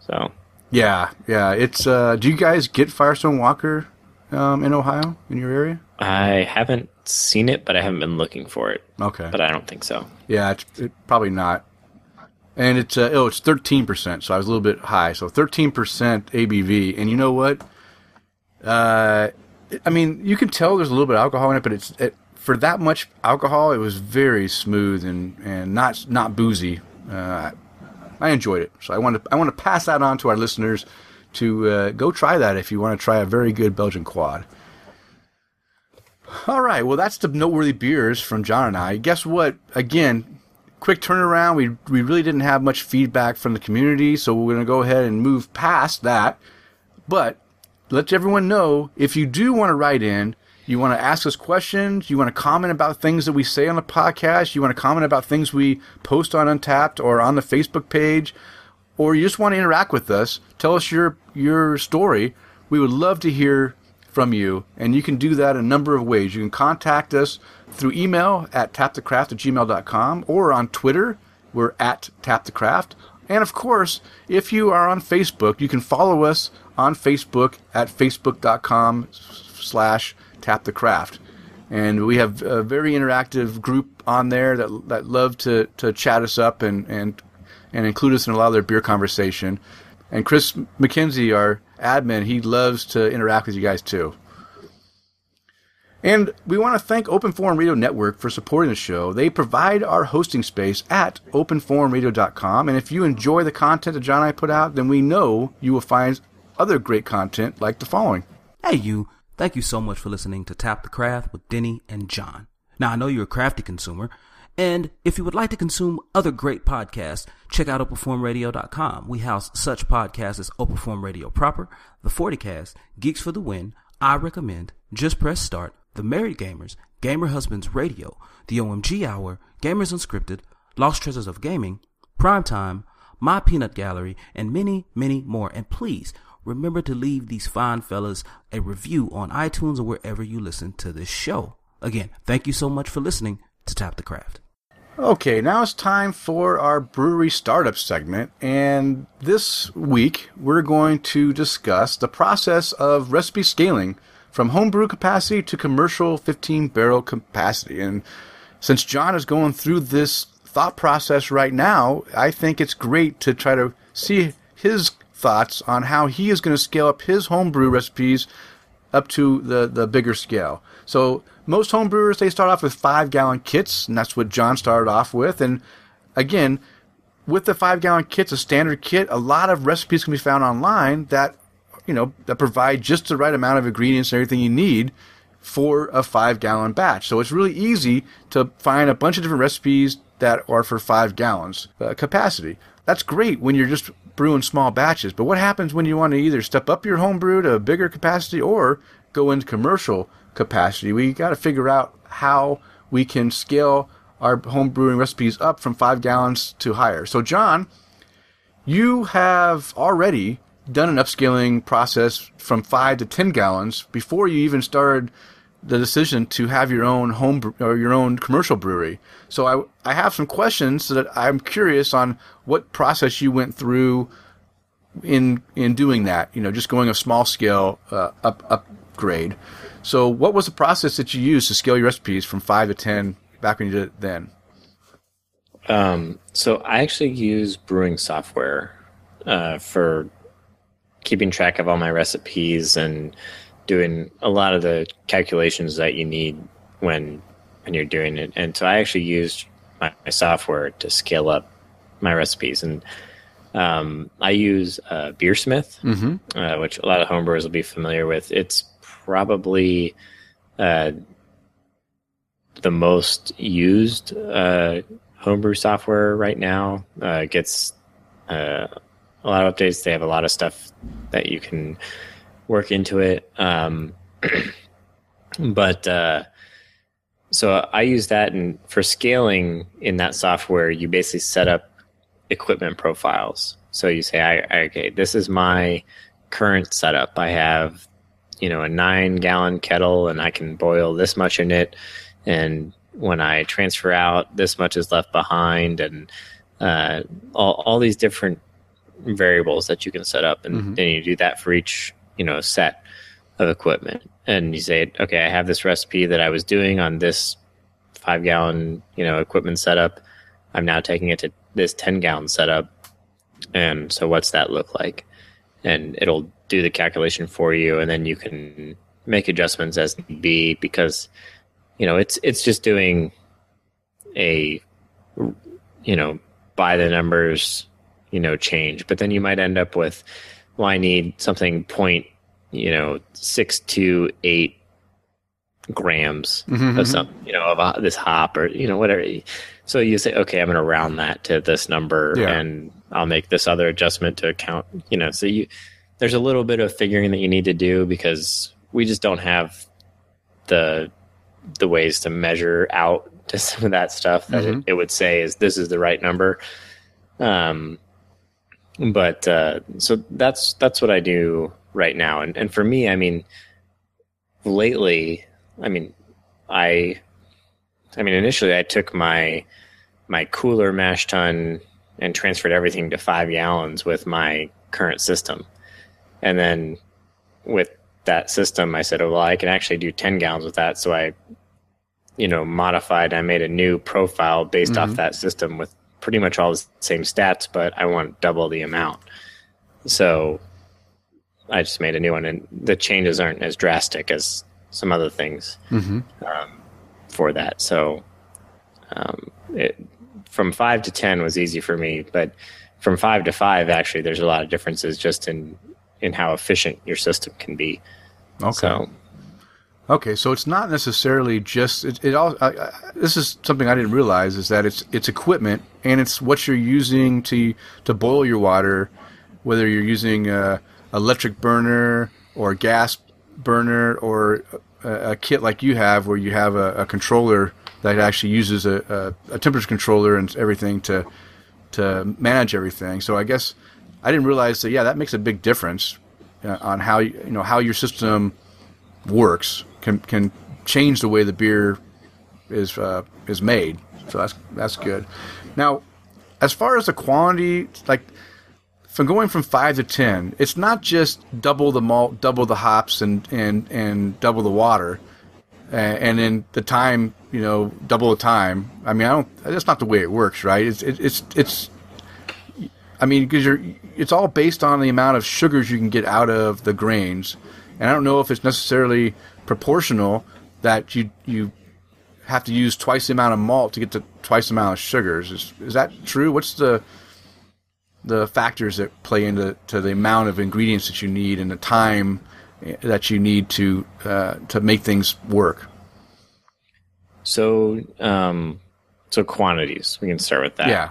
So yeah, yeah. It's uh, do you guys get Firestone Walker um, in Ohio in your area? I haven't seen it, but I haven't been looking for it. Okay, but I don't think so. Yeah, it's it, probably not. And it's uh, oh, it's thirteen percent, so I was a little bit high. So thirteen percent ABV, and you know what? Uh, I mean, you can tell there's a little bit of alcohol in it, but it's it, for that much alcohol, it was very smooth and, and not not boozy. Uh, I enjoyed it, so I want to I want to pass that on to our listeners to uh, go try that if you want to try a very good Belgian quad. All right, well that's the noteworthy beers from John and I. Guess what? Again, quick turnaround. We we really didn't have much feedback from the community, so we're going to go ahead and move past that. But let everyone know if you do want to write in, you want to ask us questions, you want to comment about things that we say on the podcast, you want to comment about things we post on Untappd or on the Facebook page, or you just want to interact with us, tell us your your story. We would love to hear from you, and you can do that a number of ways. You can contact us through email at tapthecraft at gmail.com or on Twitter. We're at tapthecraft. And of course, if you are on Facebook, you can follow us on Facebook at facebook.com slash tapthecraft. And we have a very interactive group on there that, that love to, to chat us up and, and, and include us in a lot of their beer conversation. And Chris McKenzie, our admin, he loves to interact with you guys too. And we want to thank Open Forum Radio Network for supporting the show. They provide our hosting space at openforumradio.com. And if you enjoy the content that John and I put out, then we know you will find other great content like the following. Hey, you. Thank you so much for listening to Tap the Craft with Denny and John. Now, I know you're a crafty consumer. And if you would like to consume other great podcasts, check out OpenForumRadio.com. We house such podcasts as Open Forum Radio Proper, The 40Cast, Geeks for the Win, I Recommend, Just Press Start, The Married Gamers, Gamer Husbands Radio, The OMG Hour, Gamers Unscripted, Lost Treasures of Gaming, Primetime, My Peanut Gallery, and many, many more. And please, remember to leave these fine fellas a review on iTunes or wherever you listen to this show. Again, thank you so much for listening to Tap the Craft. Okay, now it's time for our brewery startup segment. And this week, we're going to discuss the process of recipe scaling from homebrew capacity to commercial 15 barrel capacity. And since John is going through this thought process right now, I think it's great to try to see his thoughts on how he is going to scale up his homebrew recipes up to the, the bigger scale. So most homebrewers they start off with five gallon kits, and that's what John started off with. And again, with the five gallon kits, a standard kit, a lot of recipes can be found online that you know that provide just the right amount of ingredients and everything you need for a five gallon batch. So it's really easy to find a bunch of different recipes that are for five gallons uh, capacity. That's great when you're just brewing small batches. But what happens when you want to either step up your home brew to a bigger capacity or go into commercial capacity. We got to figure out how we can scale our home brewing recipes up from five gallons to higher. So, John, you have already done an upscaling process from five to 10 gallons before you even started the decision to have your own home or your own commercial brewery. So I, I have some questions that I'm curious on what process you went through in in doing that. You know, just going a small scale uh, up upgrade. So, what was the process that you used to scale your recipes from five to ten back when you did it then? Um, so I actually use brewing software uh, for keeping track of all my recipes and doing a lot of the calculations that you need when when you're doing it. And so I actually used my, my software to scale up my recipes. And um, I use uh, Beersmith, uh, which a lot of homebrewers will be familiar with. It's probably uh, the most used uh, homebrew software right now. Uh, it gets uh, a lot of updates. They have a lot of stuff that you can work into it. Um, but uh, so I use that, and for scaling in that software, you basically set up equipment profiles. So you say, I, I, okay, this is my current setup. I have, you know, a nine gallon kettle and I can boil this much in it. And when I transfer out, this much is left behind and uh, all, all these different variables that you can set up. And mm-hmm. then you do that for each, you know, set of equipment. And you say, okay, I have this recipe that I was doing on this five gallon, you know, equipment setup. I'm now taking it to this 10 gallon setup. And so what's that look like? And it'll do the calculation for you. And then you can make adjustments as need be because, you know, it's, it's just doing a, you know, by the numbers, you know, change. But then you might end up with, well, I need something point, you know, six to eight grams mm-hmm, mm-hmm. of some, you know, of a, this hop or, you know, whatever. So you say, okay, I'm going to round that to this number Yeah. and I'll make this other adjustment to account, you know, so you, there's a little bit of figuring that you need to do because we just don't have the, the ways to measure out to some of that stuff that it, it would say is this is the right number. Um, but uh, so that's that's what I do right now, and and for me, I mean, lately, I mean, I, I mean, initially, I took my my cooler mash tun and transferred everything to five gallons with my current system, and then with that system, I said, oh well, I can actually do ten gallons with that, so I, you know, modified. I made a new profile based off that system with pretty much all the same stats, but I want double the amount. So I just made a new one, and the changes aren't as drastic as some other things um, for that. So um, it, from five to ten was easy for me, but from five to five, actually, there's a lot of differences just in in how efficient your system can be. Okay. So Okay, so it's not necessarily just it. it all I, I, this is something I didn't realize is that it's it's equipment and it's what you're using to to boil your water, whether you're using a electric burner or gas burner or a, a kit like you have where you have a, a controller that actually uses a, a, a temperature controller and everything to to manage everything. So I guess I didn't realize that. Yeah, that makes a big difference uh, on how you know how your system works can can change the way the beer is uh, is made. So that's that's good. Now, as far as the quantity, like from going from five to ten, it's not just double the malt, double the hops, and and and double the water, and then the time, you know, double the time. I mean, I don't. That's not the way it works, right? It's it, it's it's. I mean, because you're, it's all based on the amount of sugars you can get out of the grains, and I don't know if it's necessarily proportional that you you have to use twice the amount of malt to get to twice the amount of sugars. Is is that true? What's the the factors that play into to the amount of ingredients that you need and the time that you need to uh, to make things work? so um, so quantities. We can start with that. Yeah.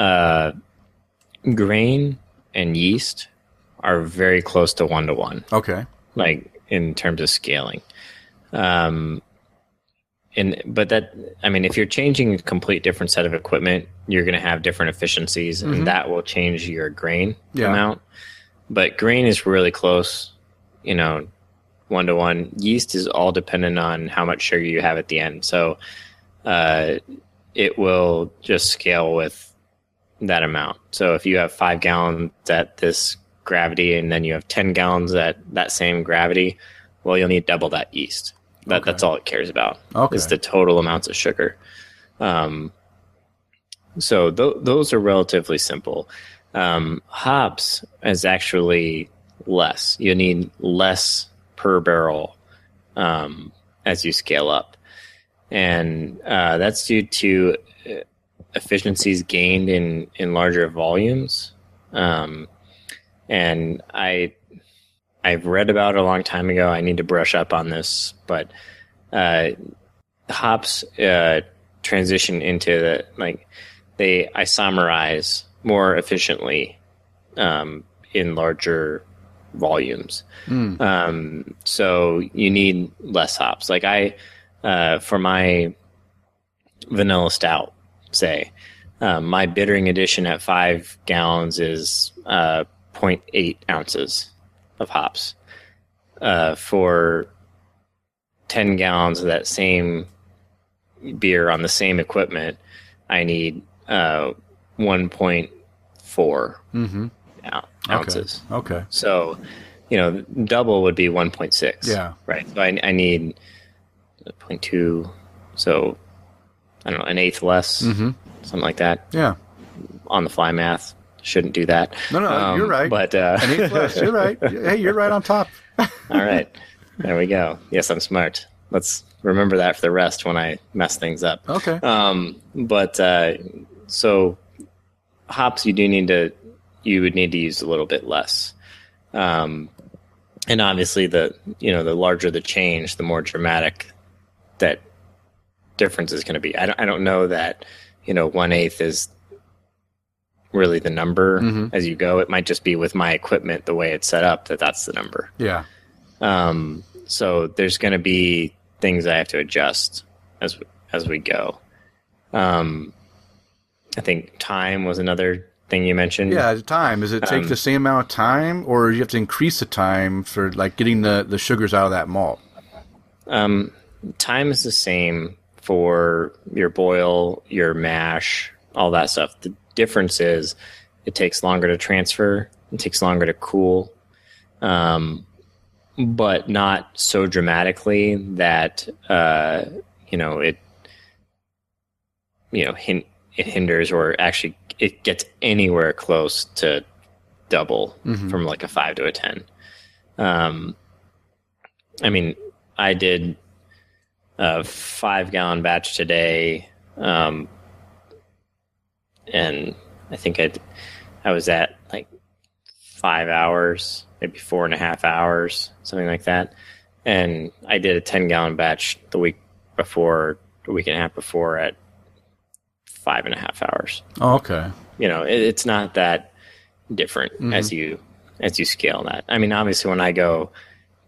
uh, grain and yeast are very close to one to one, Okay. like in terms of scaling. Um, and but that I mean, if you're changing a complete different set of equipment, you're going to have different efficiencies, and that will change your grain Yeah. amount. But grain is really close, you know, one to one. Yeast is all dependent on how much sugar you have at the end. So uh, it will just scale with that amount. So if you have five gallons at this gravity and then you have 10 gallons at that same gravity, Well, you'll need double that yeast. That, That's all it cares about. Okay. Is the total amounts of sugar. Um, so th- those are relatively simple. Um, hops is actually less. You need less per barrel um, as you scale up, and uh, that's due to uh, efficiencies gained in in larger volumes. Um, and I I've read about it a long time ago. I need to brush up on this, but uh, hops uh, transition into the like they isomerize more efficiently um, in larger volumes. Um, so you need less hops. Like I, uh, for my vanilla stout, say, um, my bittering addition at five gallons is uh, 0.8 ounces of hops. Uh, for 10 gallons of that same beer on the same equipment, I need uh, 1.4 Mm-hmm. ou- ounces. Okay. So, you know, double would be 1.6. Yeah. Right. So I, I need 0.2. So, I don't know, an eighth less, Mm-hmm. something like that. Yeah. On the fly math, shouldn't do that. No, no, Um, you're right. But, uh, An less. You're right. Hey, you're right on top. all right. There we go. Yes, I'm smart. Let's remember that for the rest when I mess things up. Okay. Um, but uh, so hops, you do need to, you would need to use a little bit less. Um, and obviously, the you know the larger the change, the more dramatic that difference is going to be. I don't, I don't know that you know one eighth is really the number Mhm. as you go. It might just be with my equipment the way it's set up that that's the number. Yeah. Um, so there's going to be things I have to adjust as as we go. Um, I think time was another thing you mentioned. Yeah. Time. Does it take Um, the same amount of time, or you have to increase the time for like getting the the sugars out of that malt? Um, time is the same for your boil, your mash, all that stuff. The difference is it takes longer to transfer. It takes longer to cool. Um, but not so dramatically that uh, you know it you know hin- it hinders or actually it gets anywhere close to double from like a five to a ten. Um, I mean, I did a five gallon batch today, um, and I think I I was at like five hours, maybe four and a half hours, something like that. And I did a ten gallon batch the week before, a week and a half before, at five and a half hours. Oh, okay. You know, it, it's not that different mm-hmm. as you as you scale that. I mean, obviously, when I go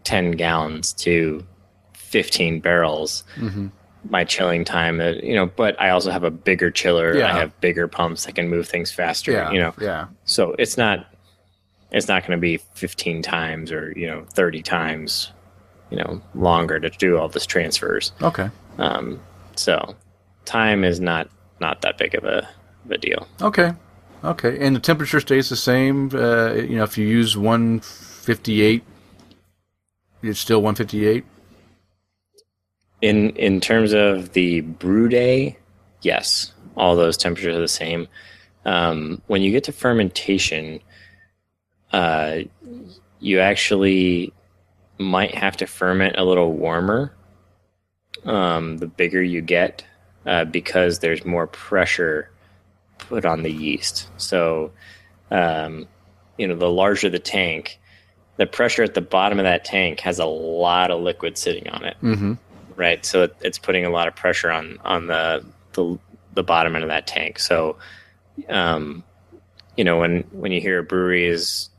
ten gallons to fifteen barrels, mm-hmm. My chilling time, uh, you know, but I also have a bigger chiller. Yeah. I have bigger pumps that can move things faster. Yeah. You know, Yeah. so it's not it's not going to be 15 times or you know 30 times you know longer to do all this transfers Okay. um, so time is not not that big of a, of a deal Okay. Okay. And the temperature stays the same. Uh, you know, if you use 158, it's still 158. In in terms of the brew day yes all those temperatures are the same. Um, when you get to fermentation uh, you actually might have to ferment a little warmer um, the bigger you get uh, because there's more pressure put on the yeast. So um, you know the larger the tank the pressure at the bottom of that tank has a lot of liquid sitting on it. Mm-hmm. Right? So it, it's putting a lot of pressure on on the the, the bottom end of that tank. So, um, you know, when when you hear a brewery is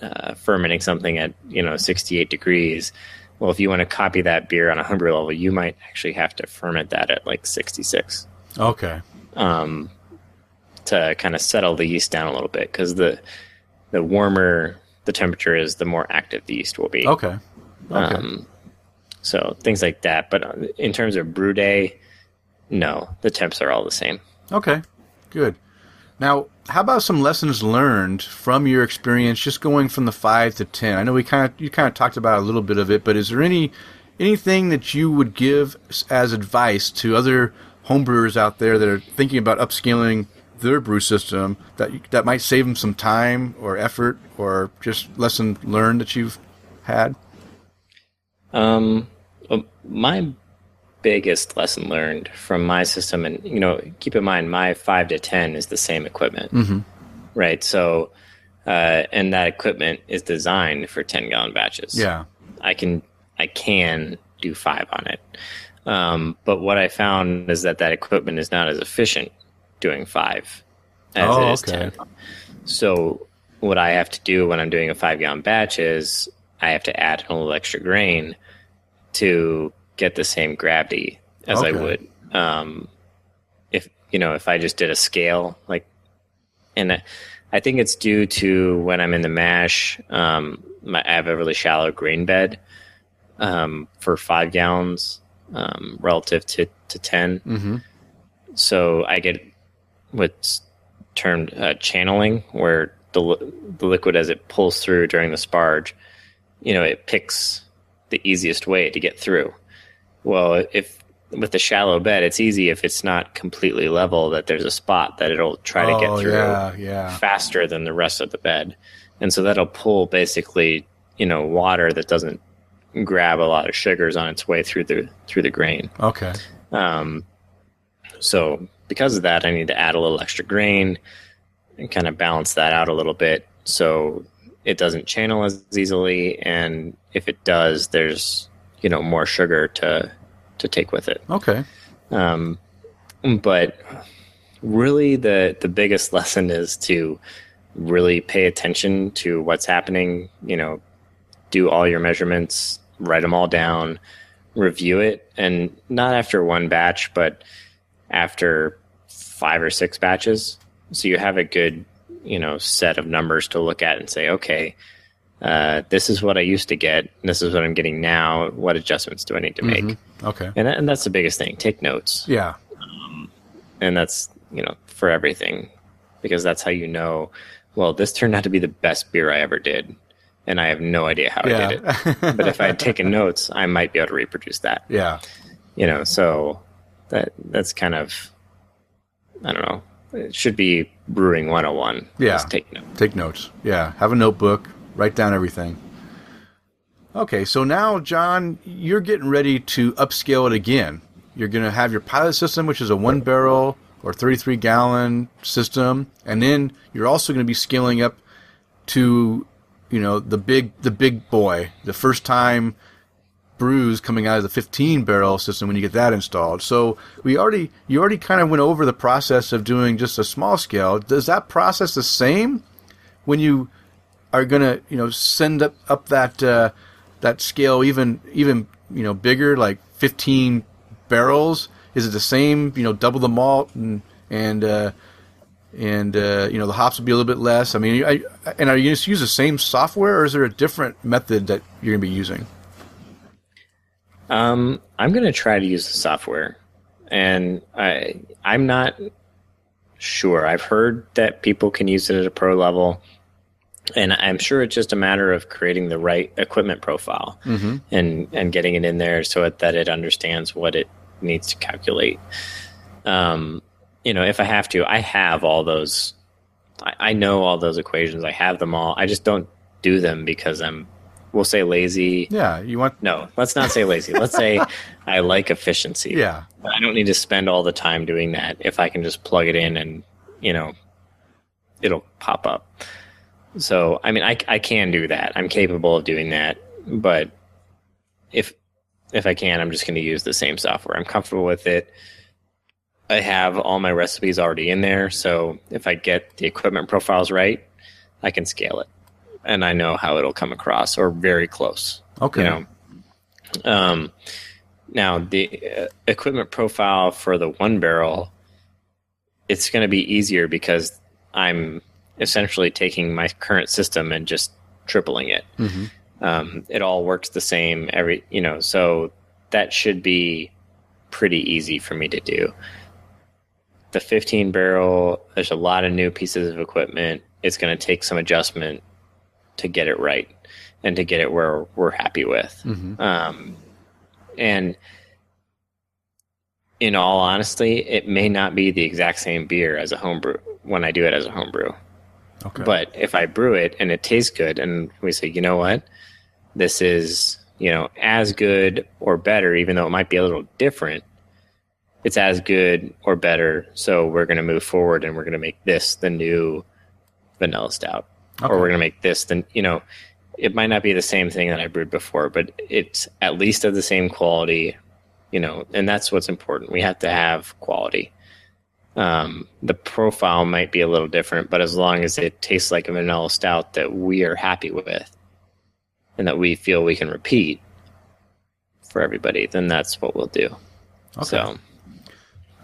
uh, fermenting something at you know 68 degrees, well, if you want to copy that beer on a homebrew level, you might actually have to ferment that at like 66 Okay. um, to kind of settle the yeast down a little bit because the the warmer the temperature is, the more active the yeast will be. Okay. Okay. Um, so things like that. But uh, in terms of brew day, no, the temps are all the same. Okay, good. Now, how about some lessons learned from your experience, just going from the five to ten? I know we kind of you kind of talked about a little bit of it, but is there any anything that you would give as advice to other homebrewers out there that are thinking about upscaling their brew system that that might save them some time or effort or just lesson learned that you've had? Um, my biggest lesson learned from my system, and you know, keep in mind, my five to ten is the same equipment, Mm-hmm. right? So, uh, and that equipment is designed for ten gallon batches. Yeah. I can I can do five on it. Um, but what I found is that that equipment is not as efficient doing five as Oh, it is okay. ten. So what I have to do when I'm doing a five gallon batch is I have to add a little extra grain to get the same gravity as I would um, if you know if I just did a scale like, and I- I think it's due to when I'm in the mash. Um, my, I have a really shallow grain bed um, for five gallons um, relative to to 10 Mm-hmm. so I get what's termed uh, channeling, where the li- the liquid as it pulls through during the sparge, you know, it picks the easiest way to get through. Well, if with the shallow bed, it's easy if it's not completely level that there's a spot that it'll try to oh, get through yeah, yeah. faster than the rest of the bed. And so that'll pull basically, you know, water that doesn't grab a lot of sugars on its way through the through the grain. Okay. Um, so because of that, I need to add a little extra grain and kind of balance that out a little bit so it doesn't channel as easily. And if it does, there's you know more sugar to to take with it. Okay. Um, but really, the the biggest lesson is to really pay attention to what's happening. You know, do all your measurements, write them all down, review it, and not after one batch, but after five or six batches. So you have a good, you know, set of numbers to look at and say, okay, uh, this is what I used to get. And this is what I'm getting now. What adjustments do I need to make? Okay. And, that, and that's the biggest thing. Take notes Yeah. and that's you know for everything because that's how you know well this turned out to be the best beer i ever did and i have no idea how i did it but if i had taken notes i might be able to reproduce that Yeah. you know so that that's kind of i don't know it should be brewing 101 Yeah. Just take notes Take notes. Yeah. Have a notebook. Write down everything. Okay, so now, John, you're getting ready to upscale it again. You're going to have your pilot system, which is a one barrel or 33 gallon system, and then you're also going to be scaling up to, you know, the big the big boy, the first time brews coming out of the 15 barrel system when you get that installed. So we already you already kind of went over the process of doing just a small scale. Does that process the same when you are going to you know send up up that uh, that scale even even you know bigger like 15 barrels? Is it the same? You know, double the malt and and uh, and uh, you know the hops will be a little bit less. I mean, I, and are you going to use the same software, or is there a different method that you're going to be using? Um, I'm going to try to use the software, and I I'm not sure. I've heard that people can use it at a pro level, and I'm sure it's just a matter of creating the right equipment profile and and getting it in there so that it understands what it needs to calculate. Um, you know, if I have to, I have all those. I, I know all those equations. I have them all. I just don't do them because I'm, we'll say lazy. Yeah, you want No, let's not say lazy. Let's say I like efficiency. yeah, I don't need to spend all the time doing that if I can just plug it in and, you know, it'll pop up. So, I mean, I, I can do that. I'm capable of doing that. But if, if I can, I'm just going to use the same software. I'm comfortable with it. I have all my recipes already in there. So if I get the equipment profiles right, I can scale it and I know how it'll come across or very close okay, you know um now the uh, equipment profile for the one barrel it's going to be easier because i'm essentially taking my current system and just tripling it Mhm. um, it all works the same every you know so that should be pretty easy for me to do the 15 barrel, there's a lot of new pieces of equipment. It's going to take some adjustment to get it right and to get it where we're happy with. Um, and in all honesty, it may not be the exact same beer as a homebrew when I do it as a homebrew. Okay. But if I brew it and it tastes good, and we say, you know what, this is you know as good or better, even though it might be a little different, it's as good or better. So we're going to move forward, and we're going to make this the new vanilla stout, Okay. or we're going to make this then, you know, it might not be the same thing that I brewed before, but it's at least of the same quality, you know, and that's what's important. We have to have quality um, the profile might be a little different, but as long as it tastes like a vanilla stout that we are happy with and that we feel we can repeat for everybody, then that's what we'll do. Okay. So,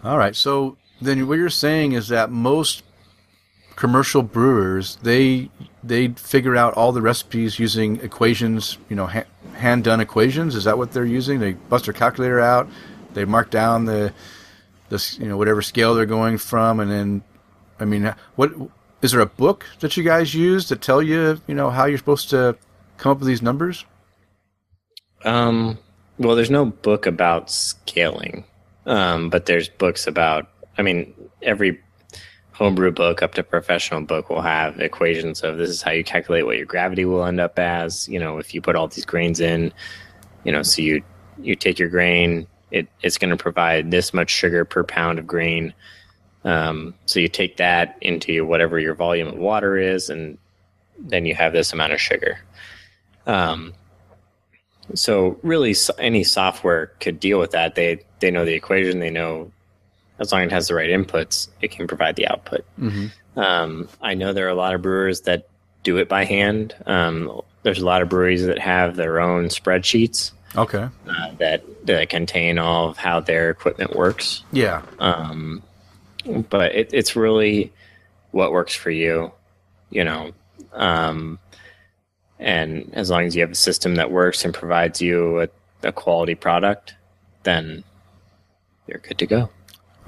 All right. So then what you're saying is that most commercial brewers they they figure out all the recipes using equations, you know, ha- hand done equations. Is that what they're using? They bust their calculator out, they mark down the this you know whatever scale they're going from, and then I mean, what is there a book that you guys use to tell you you know how you're supposed to come up with these numbers? um, well, there's no book about scaling, um, but there's books about, I mean, every homebrew book up to professional book will have equations of this is how you calculate what your gravity will end up as. You know, if you put all these grains in, you know, so you you take your grain, it, it's going to provide this much sugar per pound of grain. Um, so you take that into whatever your volume of water is, and then you have this amount of sugar. Um, so really, any software could deal with that. They they know the equation. They know as long as it has the right inputs, it can provide the output. Um, I know there are a lot of brewers that do it by hand. Um, there's a lot of breweries that have their own spreadsheets Okay. uh, that that contain all of how their equipment works. Yeah. Um, but it, it's really what works for you, you know. Um, and as long as you have a system that works and provides you a, a quality product, then you're good to go.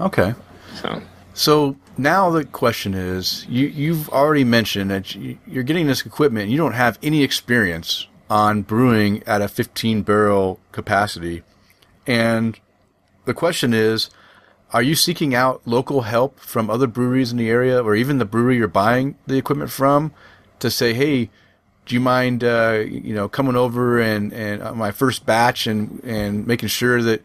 Okay. So So now the question is, you you've already mentioned that you, you're getting this equipment. And You don't have any experience on brewing at a 15 barrel capacity, and the question is, are you seeking out local help from other breweries in the area, or even the brewery you're buying the equipment from, to say, hey, do you mind, uh, you know, coming over and and uh, my first batch and and making sure that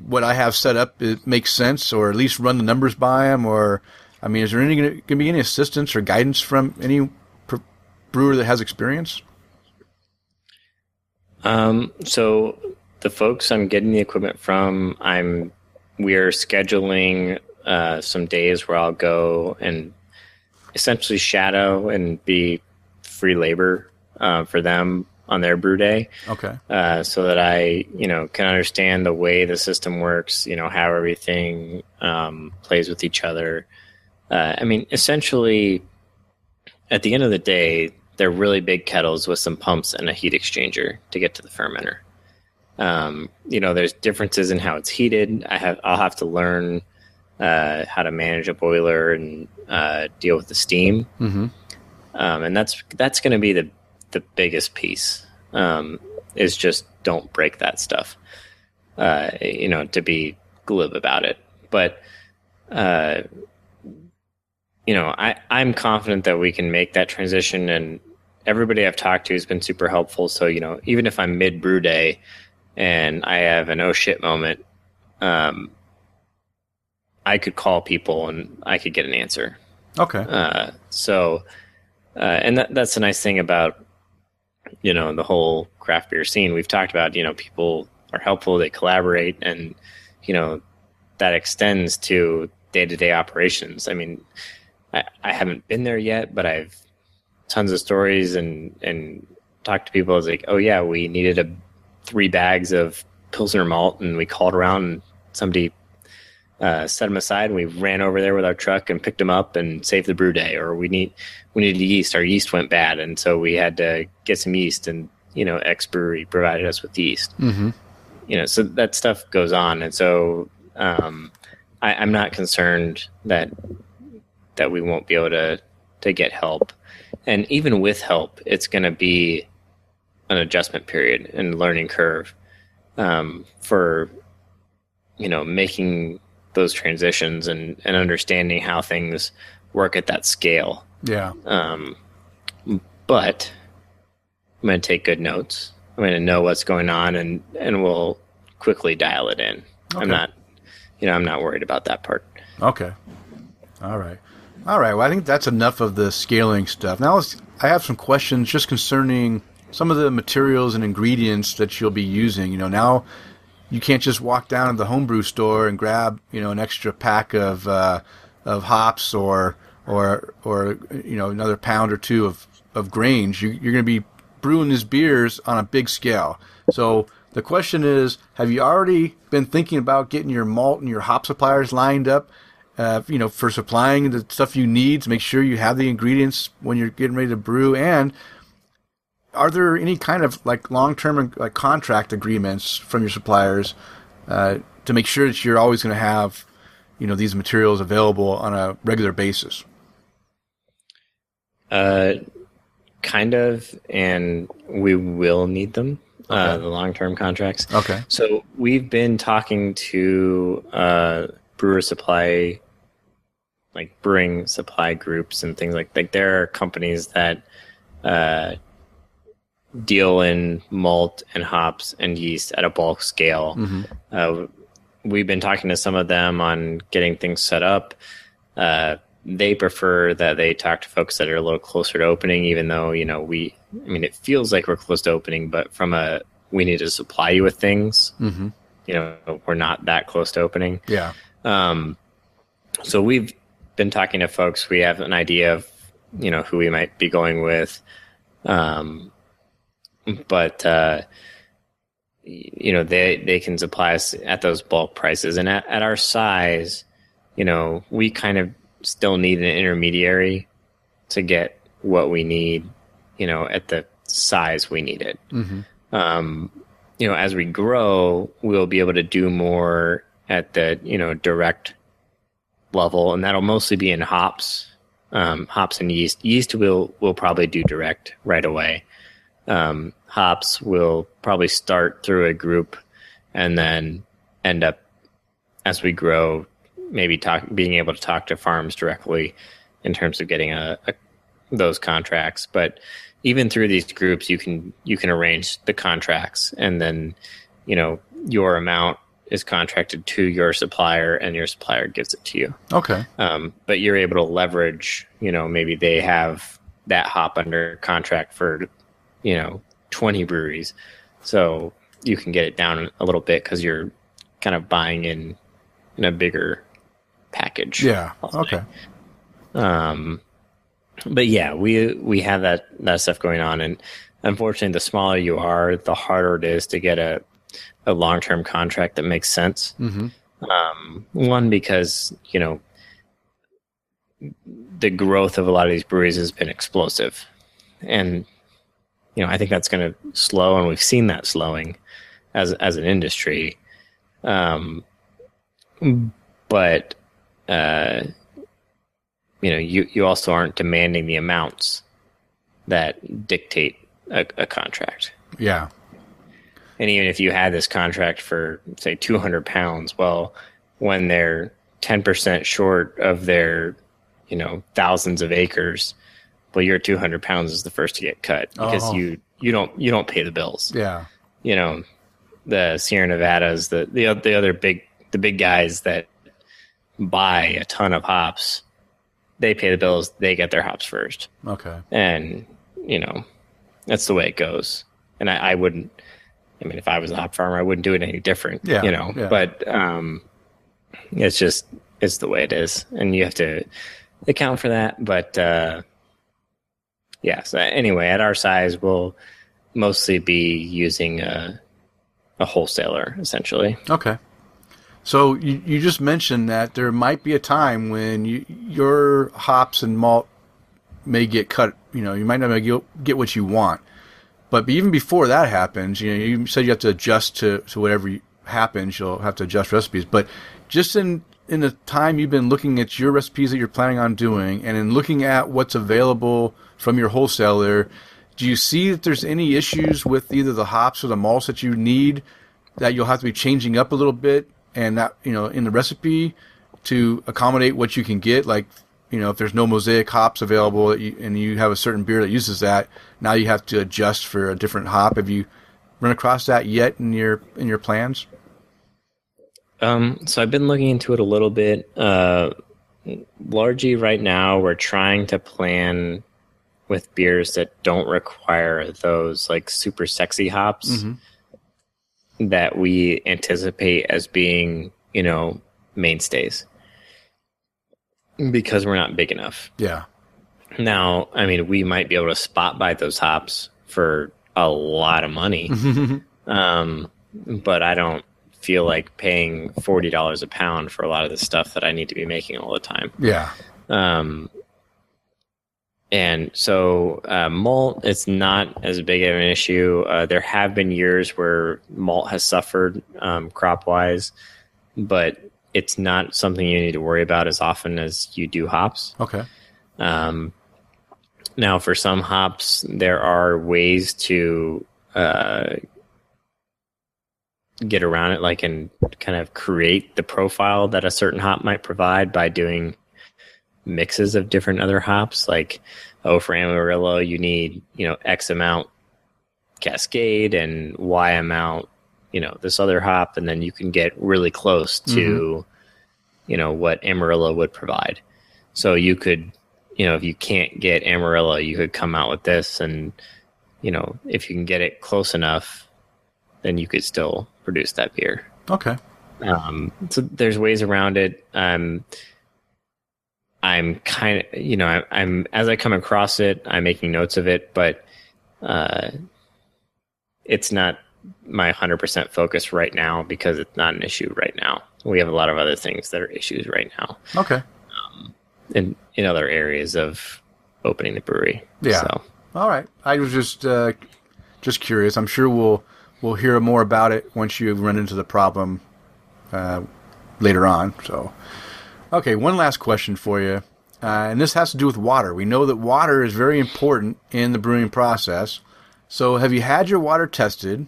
what I have set up it makes sense, or at least run the numbers by them, or I mean, is there any going to be any assistance or guidance from any brewer that has experience? Um, so the folks I'm getting the equipment from, I'm we're scheduling uh, some days where I'll go and essentially shadow and be free labor uh, for them on their brew day, Okay. uh, so that I you know can understand the way the system works, you know how everything um, plays with each other. Uh, I mean, essentially, at the end of the day, they're really big kettles with some pumps and a heat exchanger to get to the fermenter. Um, you know, there's differences in how it's heated. I have I'll have to learn uh, how to manage a boiler and uh, deal with the steam, Mm-hmm. um, and that's that's going to be the the biggest piece. Um, is just don't break that stuff. Uh, you know, to be glib about it, but. Uh, you know, I, I'm confident that we can make that transition and everybody I've talked to has been super helpful. So, you know, even if I'm mid brew day and I have an oh shit moment, um, I could call people and I could get an answer. Okay. Uh, so, uh, and that, that's the nice thing about, you know, the whole craft beer scene. We've talked about, you know, people are helpful, they collaborate, and, you know, that extends to day to day operations. I mean, I, I haven't been there yet, but I've tons of stories and, and talked to people. I was like, oh, yeah, we needed a three bags of Pilsner malt, and we called around and somebody uh, set them aside and we ran over there with our truck and picked them up and saved the brew day. Or we need we needed yeast. Our yeast went bad. And so we had to get some yeast and you know x brewery provided us with yeast. Mm-hmm. you know so that stuff goes on. And so um, I, I'm not concerned that that we won't be able to to get help. And even with help, it's going to be an adjustment period and learning curve um, for you know making those transitions and and understanding how things work at that scale. Yeah. Um, but I'm going to take good notes. I'm going to know what's going on, and and we'll quickly dial it in. Okay. I'm not, you know, I'm not worried about that part. Okay. All right. All right. Well, I think that's enough of the scaling stuff. Now, let's, I have some questions just concerning some of the materials and ingredients that you'll be using. You know, now you can't just walk down to the homebrew store and grab, you know, an extra pack of uh, of hops or or or you know another pound or two of of grains. You, you're going to be brewing these beers on a big scale. So the question is, have you already been thinking about getting your malt and your hop suppliers lined up? uh, you know, for supplying the stuff you need to make sure you have the ingredients when you're getting ready to brew? And are there any kind of like long-term like contract agreements from your suppliers uh, to make sure that you're always going to have, you know, these materials available on a regular basis? Uh, kind of, and we will need them. Uh, the long-term contracts. Okay. So we've been talking to uh, brewer supply, like brewing supply groups and things like like there are companies that uh, deal in malt and hops and yeast at a bulk scale. Mm-hmm. Uh, we've been talking to some of them on getting things set up. Uh, they prefer that they talk to folks that are a little closer to opening, even though you know we. I mean, it feels like we're close to opening, but from a we need to supply you with things. Mm-hmm. You know, we're not that close to opening. Yeah. Um, so we've been talking to folks. We have an idea of you know who we might be going with, um, but uh, you know they they can supply us at those bulk prices, and at, at our size, you know we kind of still need an intermediary to get what we need. You know, at the size we need it Mm-hmm. um, you know, as we grow, we'll be able to do more at the you know direct level, and that'll mostly be in hops, um, hops and yeast. Yeast will will probably do direct right away. Um, hops will probably start through a group, and then end up as we grow, maybe talk being able to talk to farms directly in terms of getting a, a those contracts, but even through these groups you can you can arrange the contracts and then you know your amount is contracted to your supplier and your supplier gives it to you Okay. um, but you're able to leverage you know maybe they have that hop under contract for you know 20 breweries so you can get it down a little bit because you're kind of buying in in a bigger package Yeah. Okay. Um, but yeah, we we have that that stuff going on, and unfortunately, the smaller you are, the harder it is to get a a long term contract that makes sense. Mm-hmm. Um, one because you know the growth of a lot of these breweries has been explosive, and you know I think that's going to slow, and we've seen that slowing as as an industry. Um, but uh, you know, you you also aren't demanding the amounts that dictate a, a contract. Yeah. And even if you had this contract for say 200 pounds, well, when they're 10% short of their, you know, thousands of acres, well, your 200 pounds is the first to get cut because Oh. you you don't you don't pay the bills. Yeah. You know, the Sierra Nevadas, the the the other big the big guys that buy a ton of hops, they pay the bills. They get their hops first Okay. and you know that's the way it goes and I, I wouldn't i mean if i was a hop farmer i wouldn't do it any different Yeah, you know yeah. but um it's just it's the way it is and you have to account for that but uh yeah so anyway at our size we'll mostly be using a a wholesaler essentially Okay. So you, you just mentioned that there might be a time when you, your hops and malt may get cut. You know, you might not get, what you want. But even before that happens, you know, you said you have to adjust to, to whatever happens. You'll have to adjust recipes. But just in in the time you've been looking at your recipes that you're planning on doing, and in looking at what's available from your wholesaler, do you see that there's any issues with either the hops or the malts that you need that you'll have to be changing up a little bit, and that you know in the recipe to accommodate what you can get, like you know, if there's no mosaic hops available and you have a certain beer that uses that, now you have to adjust for a different hop. Have you run across that yet in your in your plans? Um, so I've been looking into it a little bit. Uh, largely right now, we're trying to plan with beers that don't require those like super sexy hops mm-hmm. that we anticipate as being, you know, mainstays because we're not big enough. Yeah. Now, I mean, we might be able to spot buy those hops for a lot of money. um, but I don't feel like paying forty dollars a pound for a lot of the stuff that I need to be making all the time. Yeah. Um, and so uh, malt it's not as big of an issue. Uh, there have been years where malt has suffered um, crop wise, but it's not something you need to worry about as often as you do hops. Okay. Um, now, for some hops, there are ways to uh, get around it, like and kind of create the profile that a certain hop might provide by doing mixes of different other hops. Like, oh, for Amarillo, you need you know X amount Cascade and Y amount you know this other hop, and then you can get really close to mm-hmm. you know what Amarillo would provide. So you could you know if you can't get Amarillo, you could come out with this, and you know if you can get it close enough, then you could still produce that beer. Okay. Um, so there's ways around it. Um, I'm kind of, you know, I, I'm as I come across it, I'm making notes of it, but uh, it's not my 100% focus right now because it's not an issue right now. We have a lot of other things that are issues right now. Okay. Um, in in other areas of opening the brewery. Yeah. So. All right. I was just uh, just curious. I'm sure we'll we'll hear more about it once you run into the problem uh, later on. So, okay, one last question for you, uh, and this has to do with water. We know that water is very important in the brewing process. So, have you had your water tested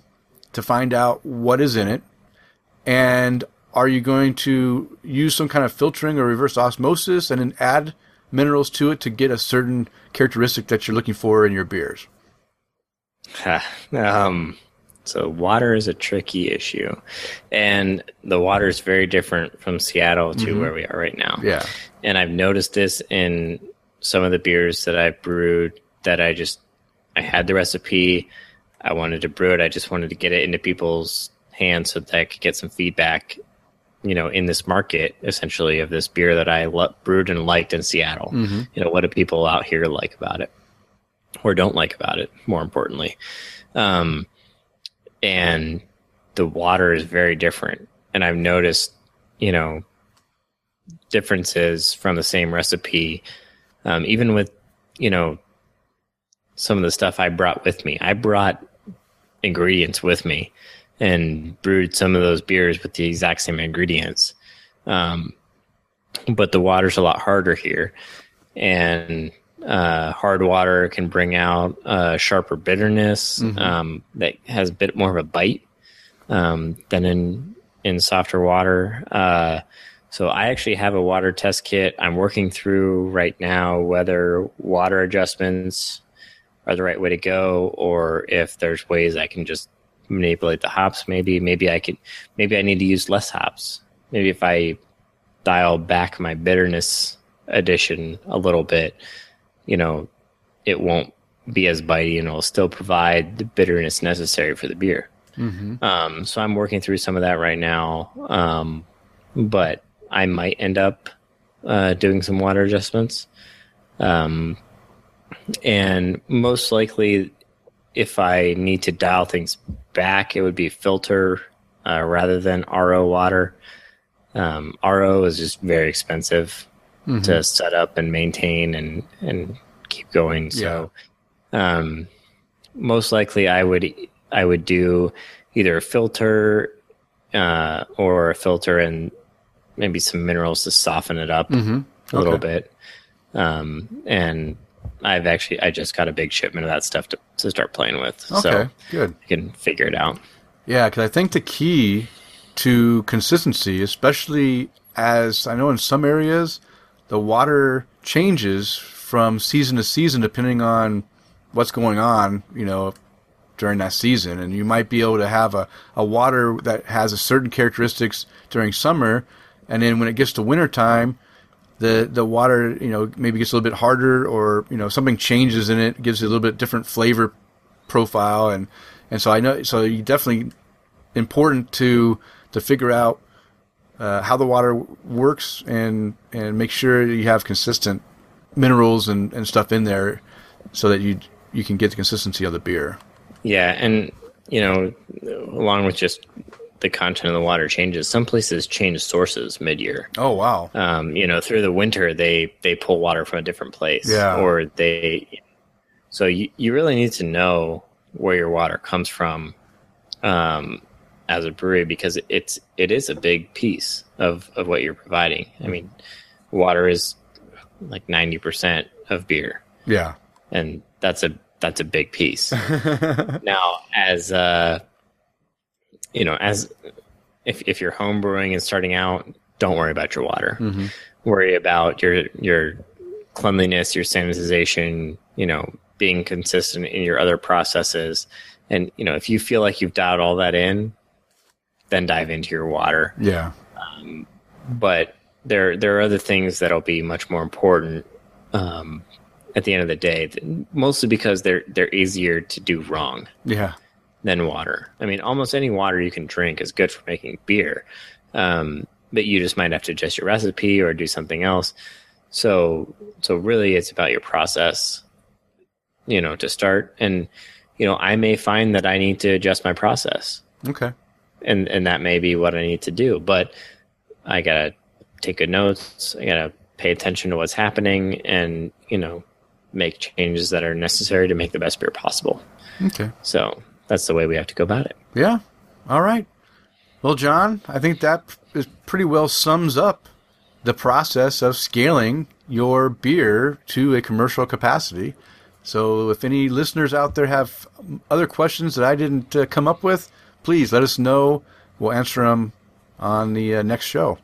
to find out what is in it? And are you going to use some kind of filtering or reverse osmosis and then add minerals to it to get a certain characteristic that you're looking for in your beers? um, so water is a tricky issue, and the water is very different from Seattle to mm-hmm. where we are right now. Yeah, and I've noticed this in some of the beers that I've brewed that I just I had the recipe, I wanted to brew it, I just wanted to get it into people's hands so that I could get some feedback, you know, in this market essentially of this beer that I lo- brewed and liked in Seattle. Mm-hmm. You know, what do people out here like about it, or don't like about it? More importantly. Um, and the water is very different. And I've noticed, you know, differences from the same recipe, um, even with, you know, some of the stuff I brought with me. I brought ingredients with me and brewed some of those beers with the exact same ingredients. Um, but the water's a lot harder here. And uh, hard water can bring out uh, sharper bitterness mm-hmm. um, that has a bit more of a bite um, than in in softer water. Uh, so I actually have a water test kit. I'm working through right now whether water adjustments are the right way to go, or if there's ways I can just manipulate the hops. Maybe maybe I could maybe I need to use less hops. Maybe if I dial back my bitterness addition a little bit you know, it won't be as bitey and it'll still provide the bitterness necessary for the beer. Mm-hmm. Um, so I'm working through some of that right now. Um, but I might end up uh, doing some water adjustments. Um, and most likely, if I need to dial things back, it would be filter uh, rather than RO water. Um, RO is just very expensive mm-hmm. to set up and maintain and and keep going. So, yeah. um, most likely, I would I would do either a filter uh, or a filter and maybe some minerals to soften it up a little bit. Um, and I've actually I just got a big shipment of that stuff to, to start playing with, Okay, so good. I can figure it out. Yeah, because I think the key to consistency, especially as I know in some areas, the water changes from season to season depending on what's going on, you know, during that season. And you might be able to have a, a water that has a certain characteristics during summer, and then when it gets to wintertime, the the water, you know, maybe gets a little bit harder or, you know, something changes in it, gives it a little bit different flavor profile and and so I know so you definitely important to to figure out uh, how the water works and and make sure you have consistent minerals and, and stuff in there so that you you can get the consistency of the beer. Yeah, and you know, along with just the content of the water changes, some places change sources mid-year. Oh wow. Um, you know, through the winter they they pull water from a different place, Yeah. or they. So you you really need to know where your water comes from, um, as a brewery because it's it is a big piece of of what you're providing. I mean, water is like ninety percent of beer Yeah. and that's a that's a big piece. now, as uh, you know, as if if you're home brewing and starting out, don't worry about your water. Worry about your your cleanliness, your sanitization. You know, being consistent in your other processes, and you know, if you feel like you've dialed all that in, then dive into your water Yeah. but there there are other things that'll be much more important um, at the end of the day. Mostly because they're they're easier to do wrong Yeah. than water. I mean, almost any water you can drink is good for making beer, um, but you just might have to adjust your recipe or do something else. So so really, it's about your process. You know, to start, and you know, I may find that I need to adjust my process Okay. And and that may be what I need to do. But I gotta take good notes. I gotta pay attention to what's happening, and you know, make changes that are necessary to make the best beer possible. Okay. So that's the way we have to go about it. Yeah. All right. Well, John, I think that is pretty well sums up the process of scaling your beer to a commercial capacity. So, if any listeners out there have other questions that I didn't uh, come up with, please let us know. We'll answer them on the uh, next show.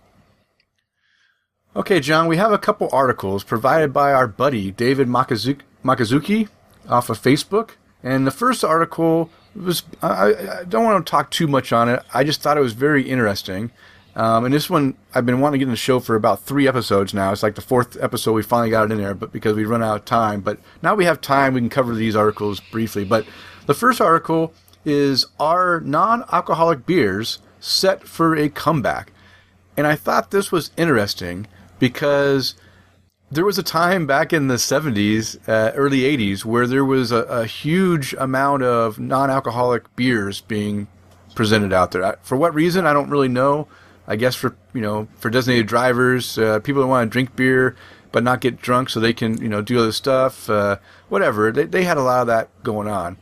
Okay, John, we have a couple articles provided by our buddy David Makazuki, Makazuki off of Facebook. And the first article was, I, I- don't want to talk too much on it. I just thought it was very interesting. Um, and this one, I've been wanting to get in the show for about three episodes now. It's like the fourth episode we finally got it in there, but because we run out of time. But now we have time, we can cover these articles briefly. But the first article is Are non alcoholic beers set for a comeback? And I thought this was interesting because there was a time back in the 70s, uh, early 80s, where there was a, a huge amount of non alcoholic beers being presented out there. I- For what reason, I don't really know. I guess for, you know, for designated drivers, uh, people that want to drink beer but not get drunk so they can, you know, do other stuff, uh, whatever. They, they had a lot of that going on.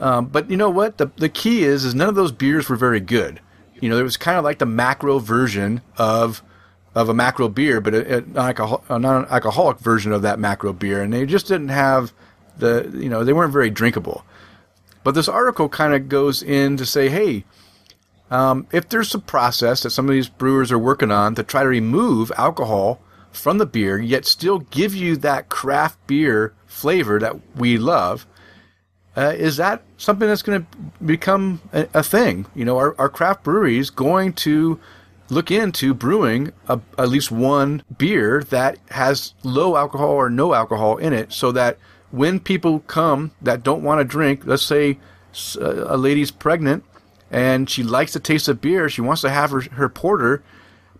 Um, but you know what? The the key is is none of those beers were very good. You know, it was kind of like the macro version of of a macro beer, but a, a, non-alcohol, a non-alcoholic version of that macro beer, and they just didn't have the you know they weren't very drinkable. But this article kind of goes in to say, hey, um, if there's a process that some of these brewers are working on to try to remove alcohol from the beer, yet still give you that craft beer flavor that we love, uh, is that something that's going to become a, a thing? You know, are, are craft breweries going to look into brewing a, at least one beer that has low alcohol or no alcohol in it so that when people come that don't want to drink, let's say s- a lady's pregnant and she likes the taste of beer, she wants to have her, her porter,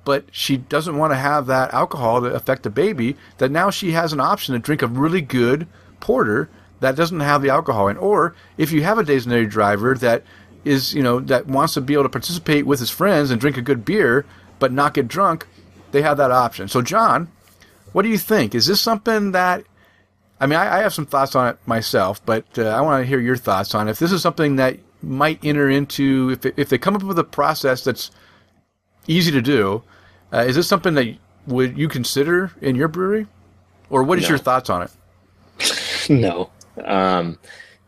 but she doesn't want to have that alcohol to affect the baby, that now she has an option to drink a really good porter that doesn't have the alcohol in. Or if you have a designated driver that is, you know, that wants to be able to participate with his friends and drink a good beer but not get drunk, they have that option. So, John, what do you think? Is this something that I mean, I, I have some thoughts on it myself, but uh, I want to hear your thoughts on if this is something that might enter into if if they come up with a process that's easy to do, Uh, is this something that would you consider in your brewery, or what is No. your thoughts on it? no. Um,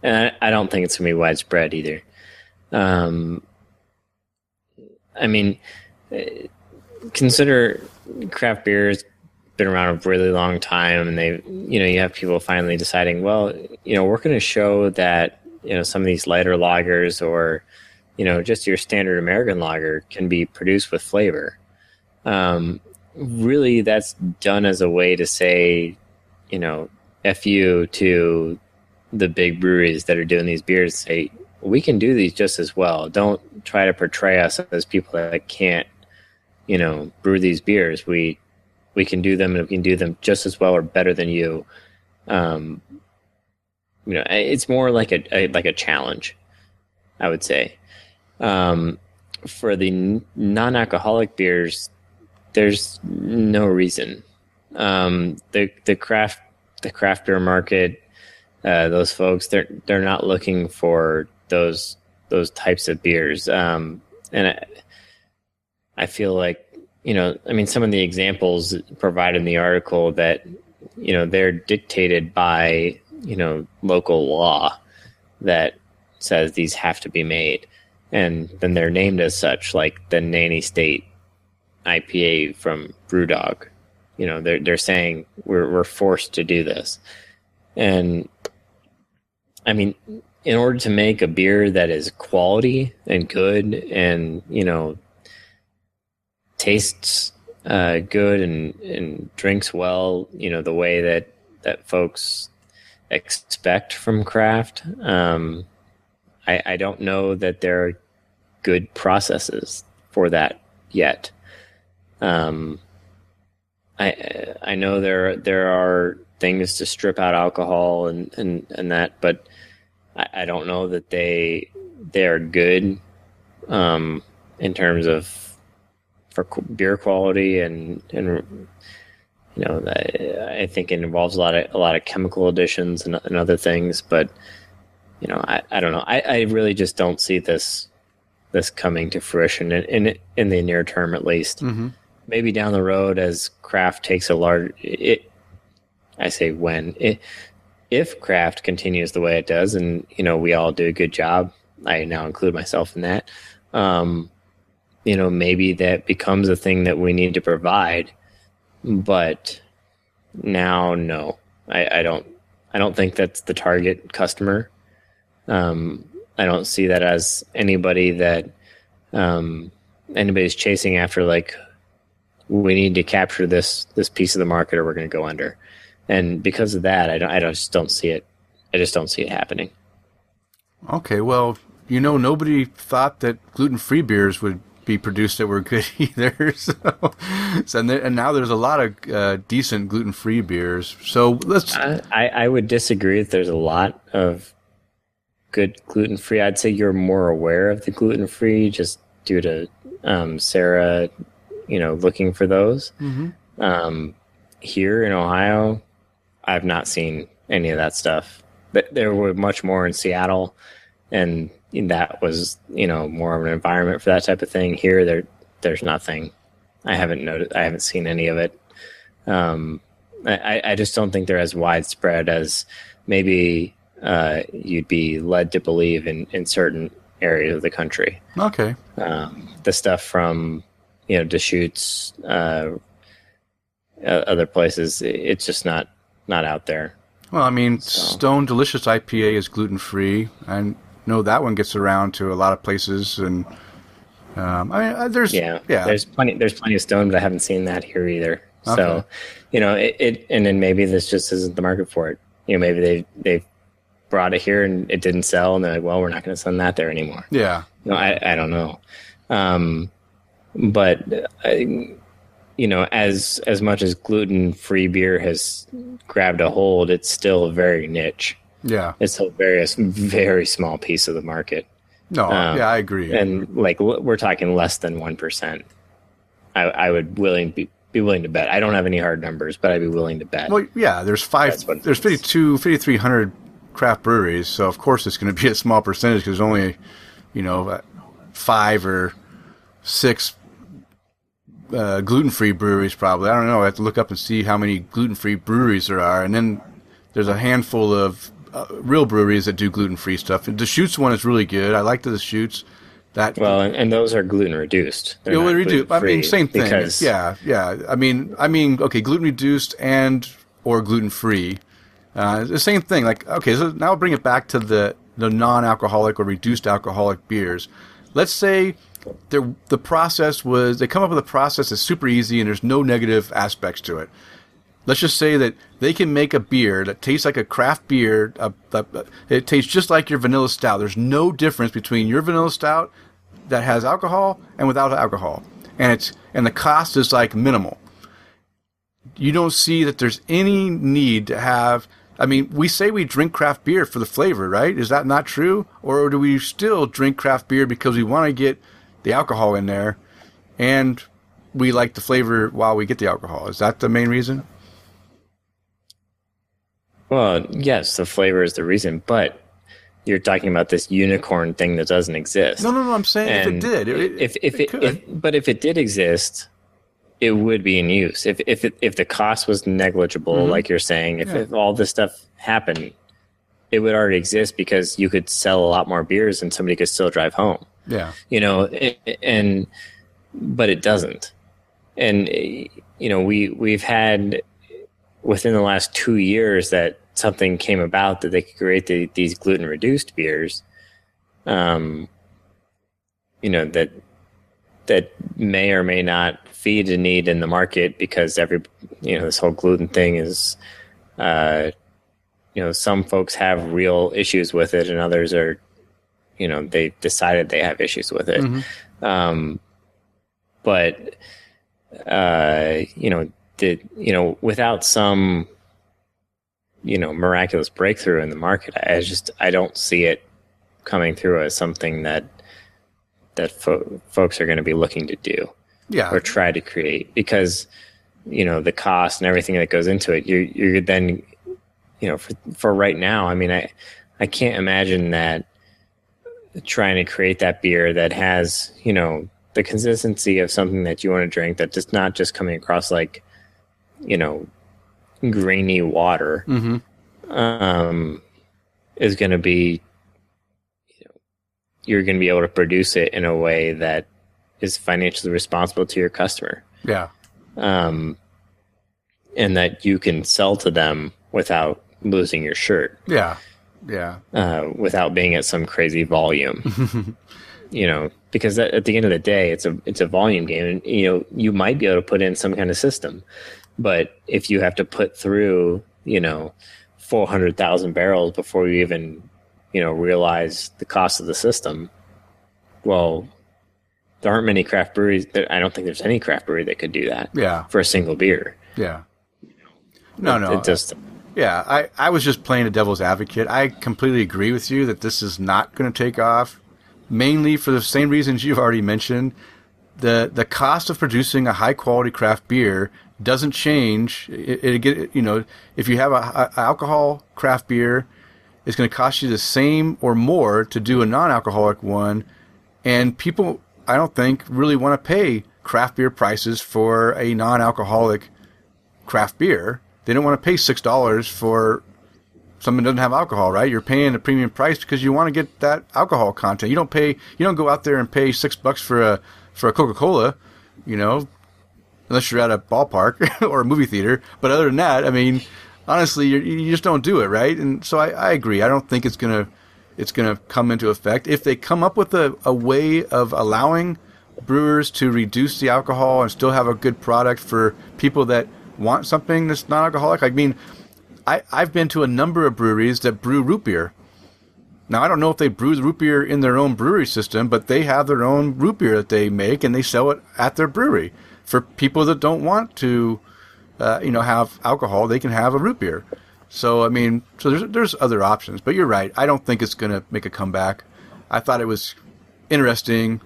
and I, I don't think it's going to be widespread either. Um, I mean, eh, consider craft beer has been around a really long time, and they, you know, you have people finally deciding, well, you know, we're going to show that, you know, some of these lighter lagers or, you know, just your standard American lager can be produced with flavor. Um, really, that's done as a way to say, you know, fu to the big breweries that are doing these beers say we can do these just as well. Don't try to portray us as people that can't you know brew these beers. We we can do them and we can do them just as well or better than you. Um you know it's more like a, a like a challenge i would say. Um for the non-alcoholic beers there's no reason. Um the the craft the craft beer market, uh, those folks, they're they're not looking for those those types of beers. Um, and I, I feel like you know, I mean, some of the examples provided in the article that you know they're dictated by you know local law that says these have to be made, and then they're named as such, like the Nanny State IPA from BrewDog. You know they're they're saying we're we're forced to do this. And i mean in order to make a beer that is quality and good and you know tastes uh, good and and drinks well you know the way that that folks expect from craft um i i don't know that there are good processes for that yet. Um I I know there there are things to strip out alcohol and and, and that, but I, I don't know that they they are good um, in terms of for beer quality and and you know I, I think it involves a lot of a lot of chemical additions and, and other things, but you know I, I don't know I, I really just don't see this this coming to fruition in in, in the near term at least Mm-hmm. maybe down the road as craft takes a large it i say when it, if craft continues the way it does and you know we all do a good job i now include myself in that um you know maybe that becomes a thing that we need to provide but now no. I i don't i don't think that's the target customer. Um i don't see that as anybody that um anybody's chasing after like we need to capture this this piece of the market or we're going to go under and because of that i don't i don't- just don't see it i just don't see it happening Okay, well, you know, nobody thought that gluten-free beers would be produced that were good either. So, so and, there, and now there's a lot of uh, decent gluten-free beers. So let's. I, I I would disagree that there's a lot of good gluten free. I'd say you're more aware of the gluten free just due to um, Sarah, you know, looking for those. Um, here in Ohio, I've not seen any of that stuff. But there were much more in Seattle, and that was you know more of an environment for that type of thing. Here, there there's nothing. I haven't noticed. I haven't seen any of it. Um, I, I just don't think they're as widespread as maybe uh, you'd be led to believe in, in certain areas of the country. Okay. Um, the stuff from you know Deschutes, uh, other places, it's just not not out there. Well, I mean, Stone Delicious IPA is gluten-free. I know that one gets around to a lot of places, and um, I mean, uh, there's Yeah, yeah, There's plenty. There's plenty of stone, but I haven't seen that here either. So, you know, it, it and then maybe this just isn't the market for it. You know, maybe they they brought it here and it didn't sell, and they're like, well, we're not going to send that there anymore. yeah. No, I, I don't know. Um, but I, you know, as as much as gluten free beer has grabbed a hold, it's still very niche. Yeah. It's still very a very small piece of the market, No, Um, yeah, I agree. and like we're talking less than one percent. I, I would willing be, be willing to bet. I don't have any hard numbers, but I'd be willing to bet. well, yeah, there's five, That's what it there's is. 52, 5,300 craft breweries, so of course it's going to be a small percentage because there's only, you know, five or six uh, gluten-free breweries. Probably, I don't know. I have to look up and see how many gluten-free breweries there are, and then there's a handful of uh, real breweries that do gluten-free stuff. Deschutes one is really good. I like Deschutes. That Well, and, and those are gluten reduced. Yeah, well, reduced. I mean, same thing. Because yeah, yeah. I mean, I mean, okay, gluten reduced and or gluten free. Uh, the same thing. Like, okay, so now I'll bring it back to the the non-alcoholic or reduced alcoholic beers. Let's say the the process was they come up with a process that's super easy and there's no negative aspects to it. Let's just say that they can make a beer that tastes like a craft beer. Uh, uh, it tastes just like your vanilla stout. There's no difference between your vanilla stout that has alcohol and without alcohol, and it's and the cost is like minimal. You don't see that there's any need to have. I mean, we say we drink craft beer for the flavor, right? Is that not true, or do we still drink craft beer because we want to get the alcohol in there, and we like the flavor while we get the alcohol? Is that the main reason? Well, yes, the flavor is the reason, but you're talking about this unicorn thing that doesn't exist. No, no, no. I'm saying And if it did, it, if if it it, but if it did exist, it would be in use. If if it, if the cost was negligible, like you're saying, if, Mm-hmm. Yeah. if all this stuff happened, it would already exist because you could sell a lot more beers and somebody could still drive home. Yeah, You know, and but it doesn't. And you know, we we've had within the last two years that something came about that they could create the, these gluten reduced beers. Um, you know that that may or may not feed a need in the market because every you know this whole gluten thing is uh you know some folks have real issues with it and others are you know they decided they have issues with it. Um but uh you know the you know without some you know miraculous breakthrough in the market i just i don't see it coming through as something that that fo- folks are going to be looking to do yeah. or try to create. Because you know the cost and everything that goes into it you're you're then you know for for right now i mean i i can't imagine that trying to create that beer that has you know the consistency of something that you want to drink that just not just coming across like you know grainy water um is going to be you know you're going to be able to produce it in a way that is financially responsible to your customer yeah. um, and that you can sell to them without losing your shirt, Yeah. Yeah. uh, without being at some crazy volume. you know, because at, at the end of the day, it's a it's a volume game, and you know you might be able to put in some kind of system, but if you have to put through you know four hundred thousand barrels before you even you know realize the cost of the system, well. There aren't many craft breweries. There, I don't think there's any craft brewery that could do that Yeah. for a single beer. Yeah. No, no. It just Yeah, I, I was just playing a devil's advocate. I completely agree with you that this is not going to take off, mainly for the same reasons you've already mentioned. The the cost of producing a high quality craft beer doesn't change. It, it you know if you have a, a alcohol craft beer, it's going to cost you the same or more to do a non-alcoholic one, and people I don't think really want to pay craft beer prices for a non-alcoholic craft beer. They don't want to pay six dollars for something that doesn't have alcohol, right? You're paying a premium price because you want to get that alcohol content. You don't pay you don't go out there and pay six bucks for a for a Coca Cola, you know, unless you're at a ballpark or a movie theater. But other than that, I mean, honestly, you you just don't do it, right? And so I, I agree. I don't think it's gonna it's gonna come into effect if they come up with a, a way of allowing brewers to reduce the alcohol and still have a good product for people that want something that's non-alcoholic. I mean, I, I've been to a number of breweries that brew root beer. Now I don't know if they brew the root beer in their own brewery system, but they have their own root beer that they make and they sell it at their brewery for people that don't want to, uh, you know, have alcohol. They can have a root beer. So I mean, so there's there's other options, but you're right. I don't think it's going to make a comeback. I thought it was interesting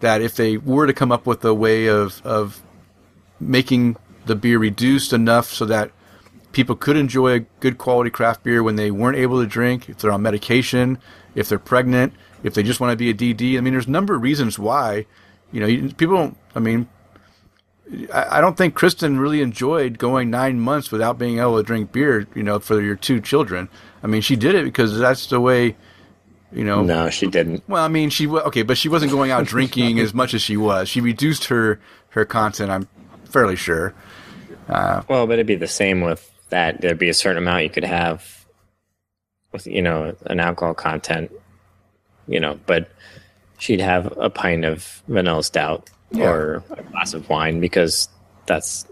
that if they were to come up with a way of of making the beer reduced enough so that people could enjoy a good quality craft beer when they weren't able to drink, if they're on medication, if they're pregnant, if they just want to be a DD. I mean, there's a number of reasons why, you know, people don't, I mean, I, don't think Kristen really enjoyed going nine months without being able to drink beer. You know, for your two children. I mean, she did it because that's the way. You know, No, she didn't. Well, I mean, she okay, but she wasn't going out drinking as much as she was. She reduced her her content. I'm fairly sure. Well, but it'd be the same with that. There'd be a certain amount you could have with, you know, an alcohol content, you know, but she'd have a pint of vanilla stout Yeah. or a glass of wine because that's,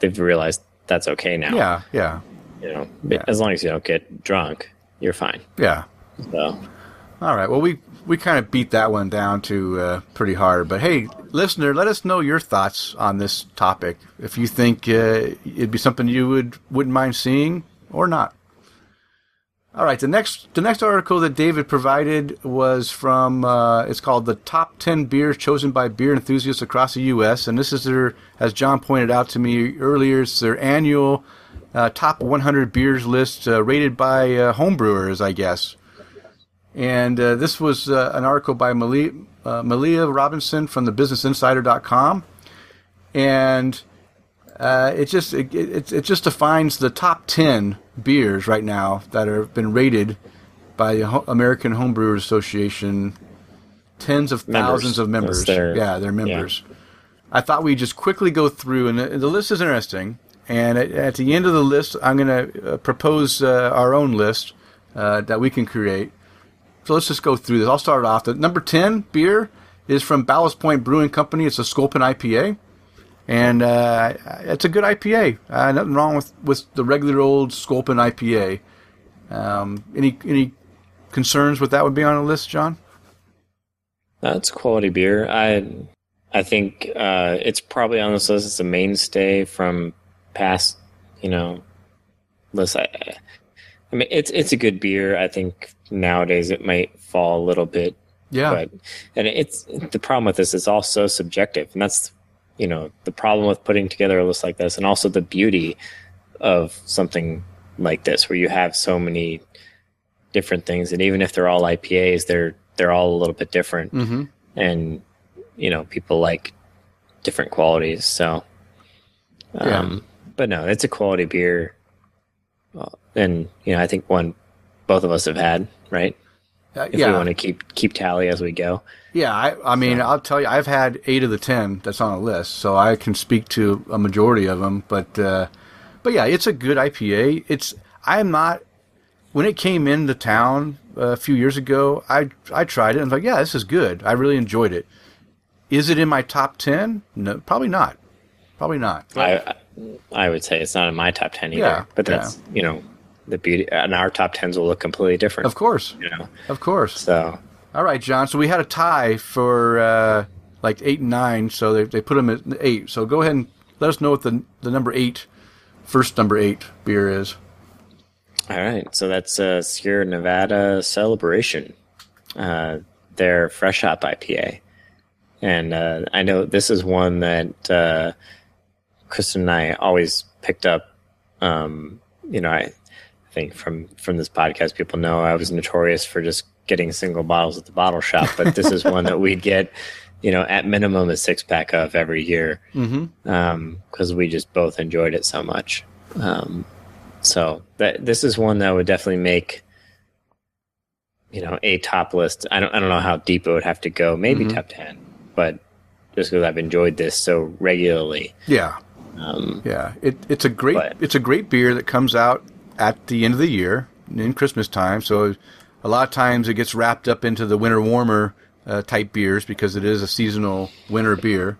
they've realized that's okay now. Yeah, yeah, You know, Yeah. as long as you don't get drunk, you're fine. yeah. So, All right. Well, we we kind of beat that one down to uh, pretty hard. But hey, listener, let us know your thoughts on this topic. If you think uh, it'd be something you would wouldn't mind seeing or not. All right. The next the next article that David provided was from uh, it's called the top ten beers chosen by beer enthusiasts across the U.S. And this is their, as John pointed out to me earlier, it's their annual uh, top 100 beers list uh, rated by uh, homebrewers, I guess. And uh, this was uh, an article by Melia, uh, Melia Robinson from the BusinessInsider.com, and uh, it just it, it, it just defines the top ten beers right now that have been rated by the Ho- American Homebrewers Association. Tens of Members. thousands of members. Their- yeah, they're members. I thought we'd just quickly go through, and the, the list is interesting. And at, at the end of the list, I'm going to uh, propose uh, our own list uh, that we can create. So let's just go through this. I'll start off. The number 10 beer is from Ballast Point Brewing Company. It's a Sculpin IPA. And uh, it's a good IPA. Uh, nothing wrong with, with the regular old Sculpin IPA. Um, any any concerns with that would be on the list, John? That's quality beer. I I think uh, it's probably on this list. It's a mainstay from past, you know, lists. I, I mean, it's it's a good beer. I think nowadays it might fall a little bit, Yeah. but and it's the problem with this is all so subjective, and that's you know the problem with putting together a list like this, and also the beauty of something like this, where you have so many different things, and even if they're all IPAs, they're they're all a little bit different mm-hmm. and you know people like different qualities so Yeah. um but no it's a quality beer and you know i think one both of us have had right Uh, if yeah. we want to keep keep tally as we go Yeah, I, I mean, I'll tell you, I've had eight of the ten that's on the list, so I can speak to a majority of them. But, uh, but yeah, it's a good IPA. It's I am not when it came into town uh, a few years ago. I I tried it and was like, yeah, this is good. I really enjoyed it. Is it in my top ten? No, probably not. Probably not. i i would say it's not in my top 10 either Yeah, but that's you know the beauty and our top 10s will look completely different Of course, you know of course. so All right, John. So we had a tie for uh, like eight and nine, so they they put them at eight. So go ahead and let us know what the the number eight, first number eight beer is. All right, so that's uh, Sierra Nevada Celebration, uh, their Fresh Hop IPA, and uh, I know this is one that uh, Kristen and I always picked up. Um, you know, I think from from this podcast, people know I was notorious for just getting single bottles at the bottle shop, but this is one that we'd get, you know, at minimum a six pack of every year because we just both enjoyed it so much. Um, so that this is one that would definitely make you know a top list. I don't I don't know how deep it would have to go. Maybe top ten, but just because I've enjoyed this so regularly. Yeah, Um, yeah. It it's a great But- it's a great beer that comes out at the end of the year in Christmas time. So a lot of times it gets wrapped up into the winter warmer uh, type beers because it is a seasonal winter beer.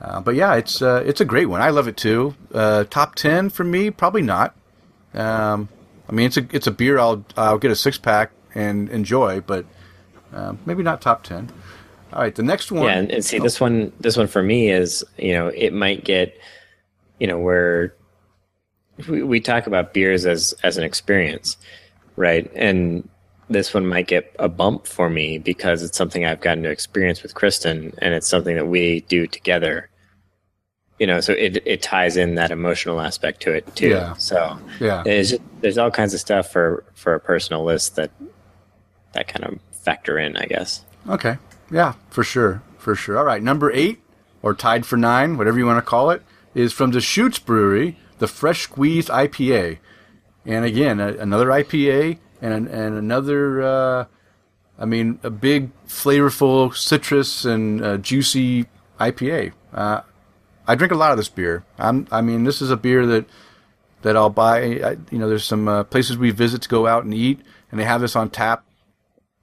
Uh, but yeah, it's uh, it's a great one. I love it too. Uh, top ten for me, probably not. Um, I mean, it's a it's a beer I'll I'll get a six pack and enjoy, but um, maybe not top ten. All right, the next one. yeah, and, and see this one this one for me is you know it might get you know where we, we talk about beers as as an experience, right? And this one might get a bump for me because it's something I've gotten to experience with Kristen, and it's something that we do together. You know, so it it ties in that emotional aspect to it too. Yeah. So Yeah. there's there's all kinds of stuff for for a personal list that that kind of factor in, I guess. Okay. Yeah, for sure. For sure. All right. Number eight. or tied for nine, whatever you want to call it, is from Deschutes Brewery, the Fresh Squeezed IPA. And again, a, another IPA and and another. Uh, I mean, a big, flavorful citrus and uh, juicy IPA. Uh, I drink a lot of this beer. I'm, I mean, this is a beer that that I'll buy. I, you know, there's some uh, places we visit to go out and eat, and they have this on tap,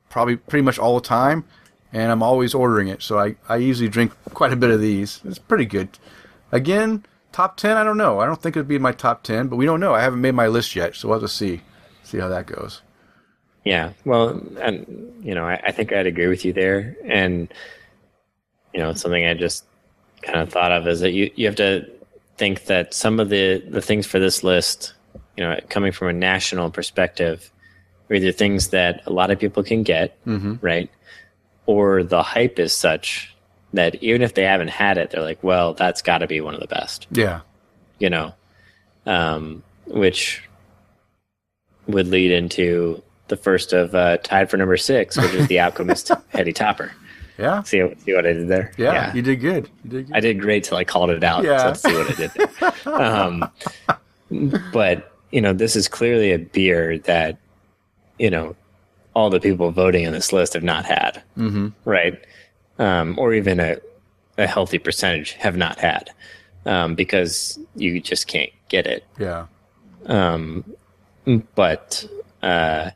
probably pretty much all the time, and I'm always ordering it. So I, I usually drink quite a bit of these. It's pretty good. Again, top ten. I don't know. I don't think it'd be in my top ten, but we don't know. I haven't made my list yet, so we'll have to see see how that goes. Yeah, well, and you know, I, I think I'd agree with you there, and you know, something I just kind of thought of is that you you have to think that some of the the things for this list, you know, coming from a national perspective, are either things that a lot of people can get, mm-hmm. right, or the hype is such that even if they haven't had it, they're like, well, that's got to be one of the best Yeah. you know, um, which would lead into the first of uh, tied for number six, which is the Alchemist Heady Topper. Yeah. See, see what I did there? Yeah. You did good. You did good. I did great till I called it out. Yeah. So see what I did there. um, but you know, this is clearly a beer that you know all the people voting on this list have not had, mm-hmm. right? Um, or even a a healthy percentage have not had um, because you just can't get it. Yeah. Um, but uh,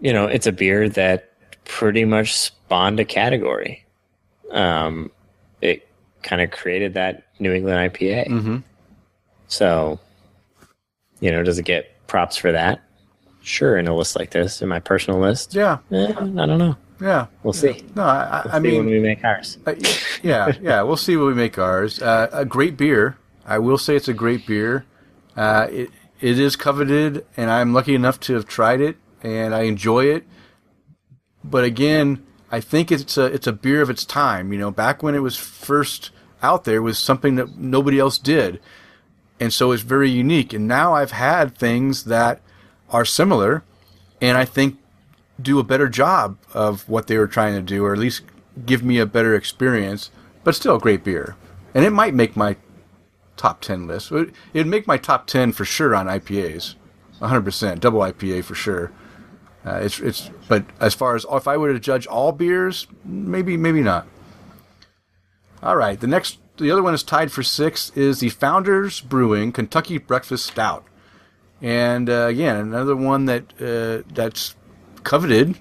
you know, it's a beer that pretty much spawned a category. Um, it kind of created that New England IPA. Mhm. So, you know, does it get props for that? Sure, in a list like this, in my personal list. Yeah. Eh, I don't know. Yeah. We'll see. No, I, I, I see when mean, we make ours. Uh, yeah, yeah, we'll see what we make ours. Uh, a great beer. I will say it's a great beer. Uh, it it is coveted, and I'm lucky enough to have tried it, and I enjoy it. But again, I think it's a it's a beer of its time. You know, back when it was first out there, it was something that nobody else did, and so it's very unique. And now I've had things that are similar, and I think do a better job of what they were trying to do, or at least give me a better experience. But still, a great beer, and it might make my top ten list. It- It'd make my top ten for sure on IPAs, 100 percent double IPA for sure. Uh, it's it's but as far as if I were to judge all beers, maybe maybe not. All right, the next the other one is tied for six is the Founders Brewing Kentucky Breakfast Stout, and uh, again another one that uh, that's coveted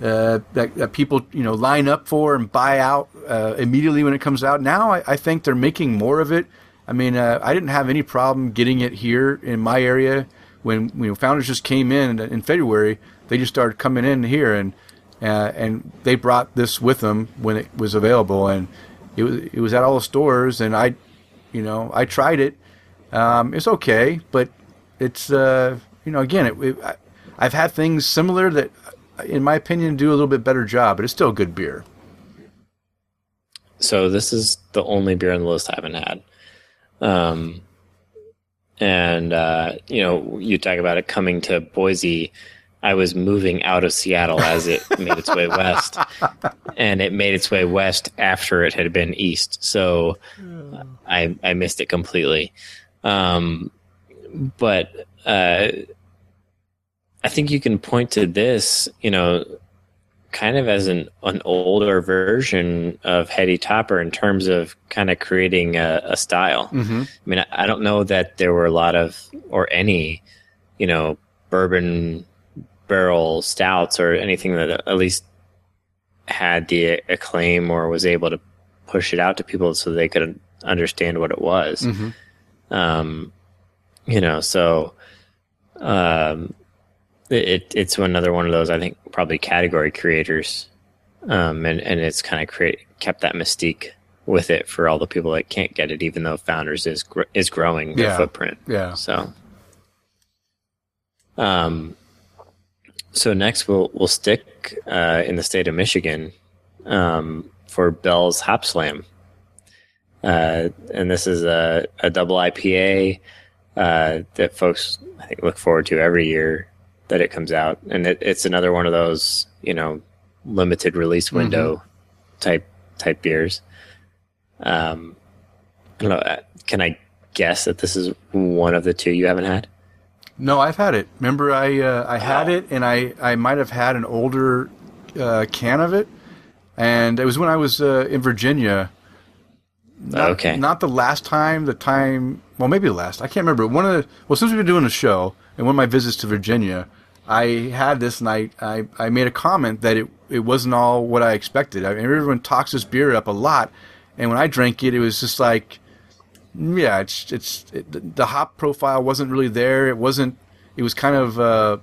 uh, that, that people you know line up for and buy out uh, immediately when it comes out. Now I, I think they're making more of it. I mean, uh, I didn't have any problem getting it here in my area when you know founders just came in in February. They just started coming in here and uh, and they brought this with them when it was available and it was it was at all the stores and I you know I tried it. Um, it's okay, but it's uh, you know again it, it, I've had things similar that in my opinion do a little bit better job, but it's still good beer. So this is the only beer on the list I haven't had. Um, and uh, you know, you talk about it coming to Boise. I was moving out of Seattle as it made its way west, and it made its way west after it had been east. So I I missed it completely. Um, but uh, I think you can point to this, you know, kind of as an, an older version of Heady Topper in terms of kind of creating a, a style. Mm-hmm. I mean, I, I don't know that there were a lot of, or any, you know, bourbon barrel stouts or anything that at least had the acclaim or was able to push it out to people so they could understand what it was. Mm-hmm. Um, you know, so um, it it's another one of those I think probably category creators, um, and and it's kind of create kept that mystique with it for all the people that can't get it, even though Founders is gr- is growing their Yeah. footprint. Yeah. So, um, so next we'll we'll stick uh, in the state of Michigan um, for Bell's Hopslam, uh, and this is a, a double IPA uh, that folks I think look forward to every year that it comes out, and it, it's another one of those you know limited release window type type beers. Um, I don't know. uh, Can I guess that this is one of the two you haven't had? No, I've had it. Remember, I uh, I had it, and I I might have had an older uh, can of it, and it was when I was uh, in Virginia. Not, okay. Not the last time. The time. Well, maybe the last. I can't remember. One of the. Well, since we've been doing the show, and one of my visits to Virginia, I had this, and I I, I made a comment that it it wasn't all what I expected. I mean, everyone talks this beer up a lot, and when I drank it, it was just like yeah, it's it's it, the hop profile wasn't really there. It wasn't. It was kind of uh,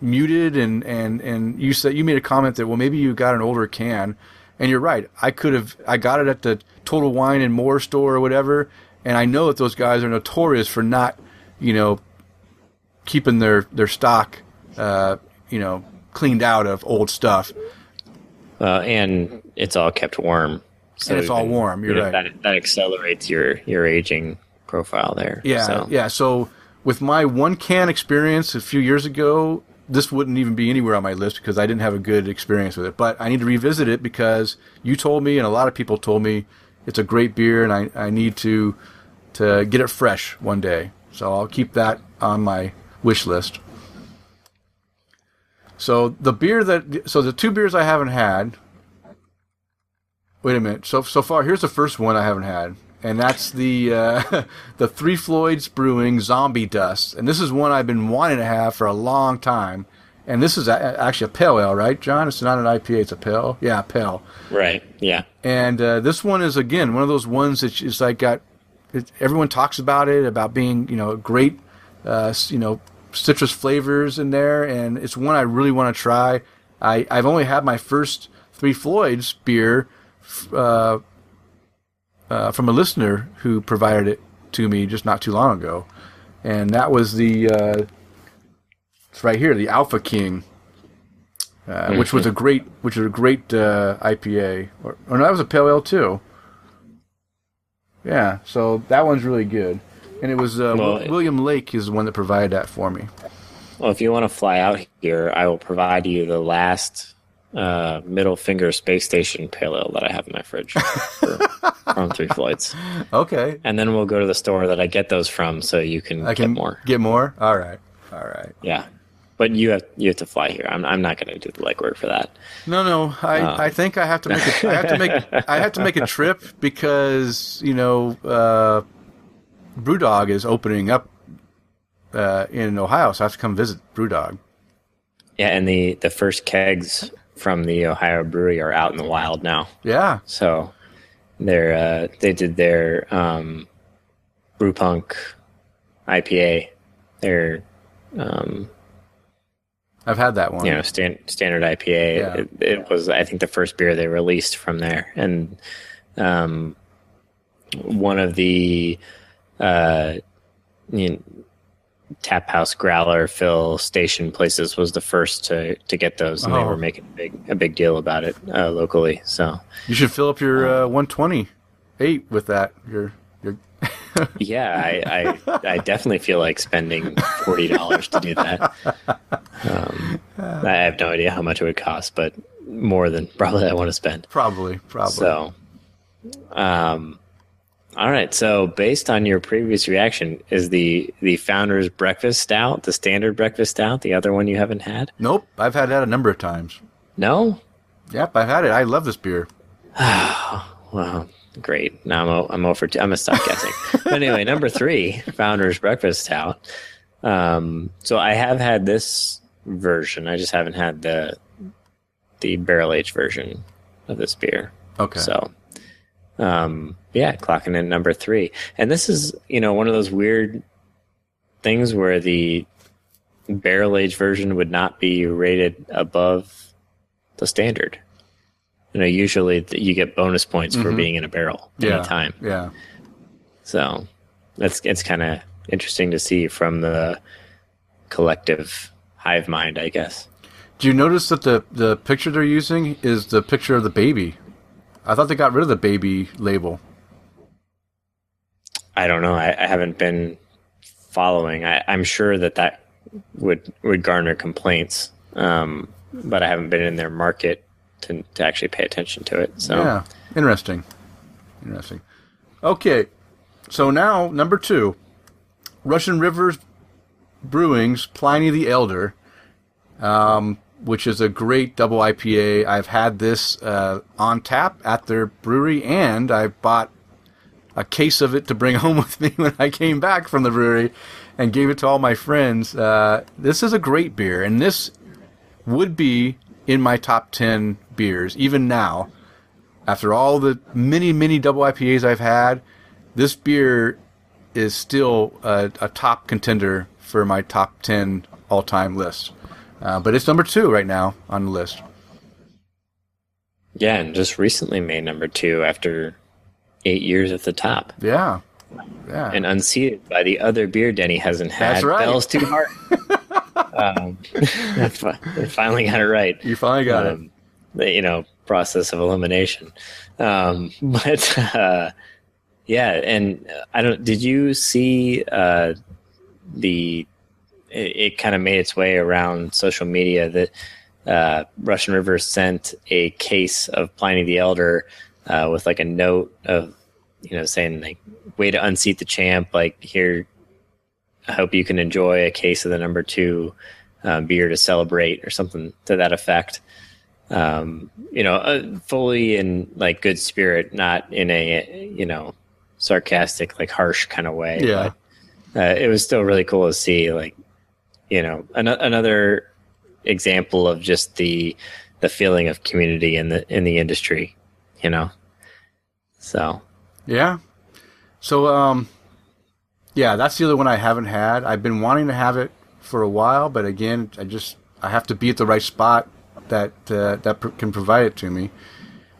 muted, and and and you said you made a comment that well maybe you got an older can, and you're right. I could have I got it at the Total Wine and More store or whatever, and I know that those guys are notorious for not, you know, keeping their their stock, uh, you know, cleaned out of old stuff. Uh, and it's all kept warm. And it's all warm, you're right. That, that accelerates your, your aging profile there. Yeah, So, yeah. So with my one can experience a few years ago, this wouldn't even be anywhere on my list because I didn't have a good experience with it. But I need to revisit it because you told me, and a lot of people told me, it's a great beer, and I, I need to to get it fresh one day. So I'll keep that on my wish list. So the beer that so the two beers I haven't had. Wait a minute. So so far, here's the first one I haven't had, and that's the uh, the Three Floyds Brewing Zombie Dust, and this is one I've been wanting to have for a long time. And this is a, actually a pale ale, right, John? It's not an IPA; it's a pale. Yeah, pale. Right. Yeah. And uh, this one is again one of those ones that like got it, everyone talks about it about being you know great, uh, you know citrus flavors in there, and it's one I really want to try. I I've only had my first Three Floyds beer f- uh, uh, from a listener who provided it to me just not too long ago, and that was the uh, it's right here the Alpha King. Uh, which was a great, which was a great uh, IPA, or, or no, that was a pale ale too. Yeah, so that one's really good, and it was uh, Well, William Lake is the one that provided that for me. Well, if you want to fly out here, I will provide you the last uh, middle finger space station pale ale that I have in my fridge for, from Three Floyds. Okay, And then we'll go to the store that I get those from so you can, I can get more. Get more. All right, all right. Yeah. But you have you have to fly here. I'm I'm not going to do the legwork for that. No, no. I, Oh. I think I have to make a, I have to make I have to make a trip because you know uh, BrewDog is opening up uh, in Ohio, so I have to come visit BrewDog. Yeah, and the the first kegs from the Ohio brewery are out in the wild now. Yeah, So they're uh, they did their um, brewpunk IPA. Their um, I've had that one. you know stand, standard IPA. Yeah. It, it was I think the first beer they released from there, and um, one of the uh, you know, tap house growler fill station places was the first to to get those, and they Oh. were making a big a big deal about it uh, locally. So You should fill up your uh, 128 with that. Your yeah, I I, I definitely feel like spending forty dollars to do that. Um, I have no idea how much it would cost, but more than probably I want to spend. probably probably. So, um, all right. So, based on your previous reaction, is the the Founders breakfast stout the standard breakfast stout? The other one you haven't had? Nope, I've had that a number of times. No. Yep, I've had it. I love this beer. Well, great. Now I'm I'm over. I'm gonna stop guessing. but anyway, number three, Founders breakfast stout. Um, so I have had this version. I just haven't had the the barrel aged version of this beer. Okay. So, um, yeah, clocking in number three. And this is, you know, one of those weird things where the barrel aged version would not be rated above the standard. You know, usually th- you get bonus points for being in a barrel yeah. time. Yeah. So that's it's kind of interesting to see from the collective hive mind, I guess. Do you notice that the the picture they're using is the picture of the baby? I thought they got rid of the baby label. I don't know. I, I haven't been following. I, I'm sure that that would would garner complaints, um, but I haven't been in their market to to actually pay attention to it. So Yeah, interesting, interesting. Okay, so now number two, Russian Rivers Brewing's Pliny the Elder, um, which is a great double IPA. I've had this uh, on tap at their brewery, and I bought a case of it to bring home with me when I came back from the brewery, and gave it to all my friends. Uh, this is a great beer, and this would be in my top ten beers even now. After all the many many double IPAs I've had, this beer is still a, a top contender for my top 10 all time list. Uh, but it's number two right now on the list. Yeah, and just recently made number two after eight years at the top. Yeah. Yeah. And unseated by the other beer Denny hasn't had. That's right. Bell's Two Hearted. um, they finally got it right. you finally got um, the, you know, process of elimination. Um, but uh, yeah, and I don't. Did you see uh, the? It, it kind of made its way around social media that uh, Russian River sent a case of Pliny the Elder uh, with like a note of you know saying like way to unseat the champ. Like here, I hope you can enjoy a case of the number two uh, beer to celebrate or something to that effect um, you know, uh, fully in like good spirit, not in a you know sarcastic, like harsh kind of way. Yeah. But, uh, it was still really cool to see, like, you know, an- another example of just the the feeling of community in the in the industry, you know. So Yeah. So, um, yeah, that's the other one I haven't had. I've been wanting to have it for a while, but again, I just I have to be at the right spot that uh, that pr- can provide it to me.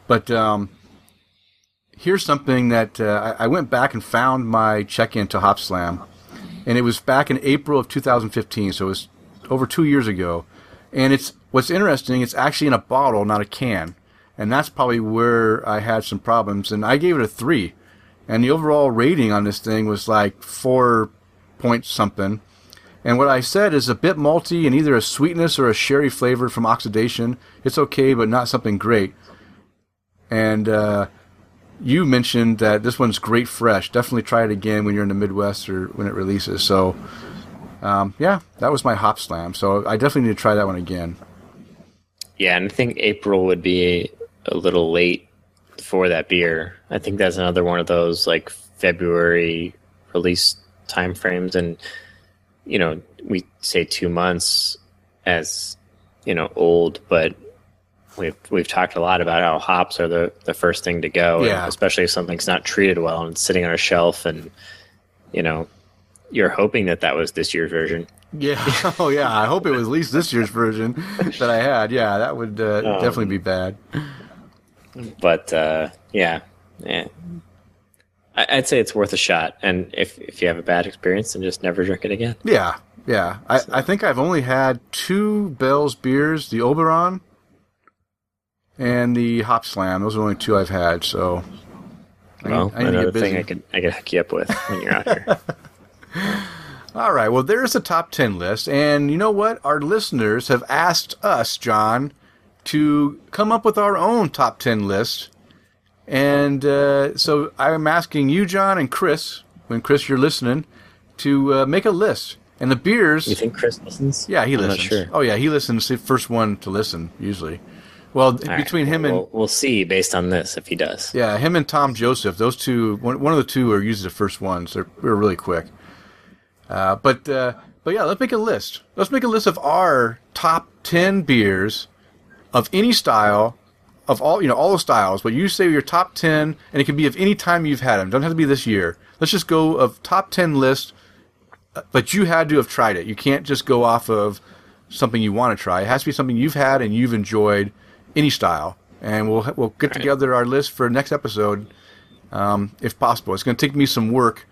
But um, here's something that uh, I, I went back and found my check-in to Hopslam, and it was back in April of 2015, so it was over two years ago. And it's what's interesting. It's actually in a bottle, not a can, and that's probably where I had some problems. And I gave it a three, and the overall rating on this thing was like four point something. And what I said is a bit malty and either a sweetness or a sherry flavor from oxidation. It's okay, but not something great. And uh, you mentioned that this one's great fresh. Definitely try it again when you're in the Midwest or when it releases. So, um, yeah, that was my Hopslam. So I definitely need to try that one again. yeah, and I think April would be a little late for that beer. I think that's another one of those like February release time frames and you know, we say two months as, you know, old, but we've we've talked a lot about how hops are the, the first thing to go. Yeah. especially if something's not treated well and it's sitting on a shelf and you know, you're hoping that that was this year's version. Yeah. oh, yeah. I hope it was at least this year's version that I had. Yeah, that would uh, definitely be bad. but uh, yeah, yeah. I'd say it's worth a shot, and if if you have a bad experience, then just never drink it again. Yeah, yeah. I, I think I've only had two Bell's beers, the Oberon and the Hopslam. Those are the only two I've had. So I, Well, I another thing I could I could hook you up with when you're out here. All right. Well, there's the top 10 list. And you know what? Our listeners have asked us, John, to come up with our own top 10 list. And uh, so I'm asking you, John, and Chris, when Chris, you're listening, to uh, make a list. And the beers. you think Chris listens? yeah, he I'm listens. Not sure. Oh, yeah, he listens. The first one to listen, usually. Well, All right, between him and. we'll, we'll see based on this if he does. Yeah, him and Tom Joseph, those two, one, one of the two are usually the first ones. They're, they're really quick. Uh, but uh, but yeah, let's make a list. Let's make a list of our top ten beers of any style, of all you know, all the styles. But you say your top ten, and it can be of any time you've had them. Don't have to be this year. Let's just go of top ten list. uh, But you had to have tried it. You can't just go off of something you want to try. It has to be something you've had and you've enjoyed, any style. And we'll we'll get together our list for next episode, um, if possible. It's going to take me some work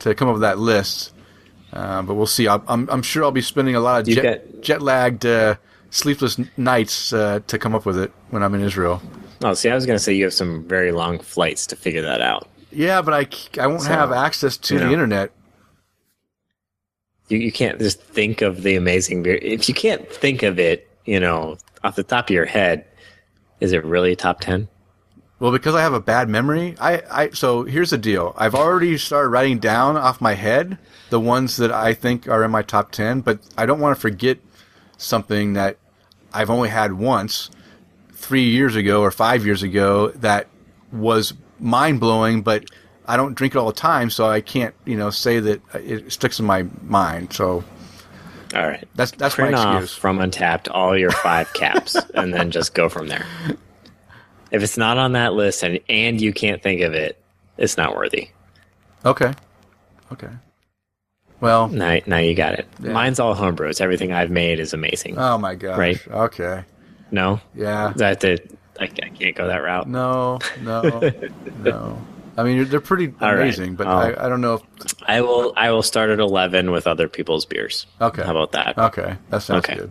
to come up with that list. Uh, but we'll see. I'll, I'm, I'm sure I'll be spending a lot of You jet, jet lagged, uh, sleepless nights uh, to come up with it when I'm in Israel. Oh, see, I was going to say you have some very long flights to figure that out. Yeah, but I, I won't So, have access to you the internet. You you can't just think of the amazing beer. If you can't think of it, you know, off the top of your head, is it really top ten? Well, because I have a bad memory, I, I so here's the deal. I've already started writing down off my head the ones that I think are in my top ten, but I don't want to forget something that I've only had once, three years ago or five years ago, that was mind blowing, but I don't drink it all the time, so I can't, you know, say that it sticks in my mind. So All right. that's that's Print my off excuse. from Untappd all your five caps and then just go from there. If it's not on that list and and you can't think of it, it's not worthy. Okay, okay. Well, Now, now you got it. Yeah. Mine's all homebrews. Everything I've made is amazing. oh my gosh. Right. Okay. no, Yeah. Is that the I, I can't go that route. No, no, no. I mean, they're pretty All right. amazing, but I'll- I, I don't know if. I will. I will start at eleven with other people's beers. Okay. How about that? Okay, that sounds Okay. good.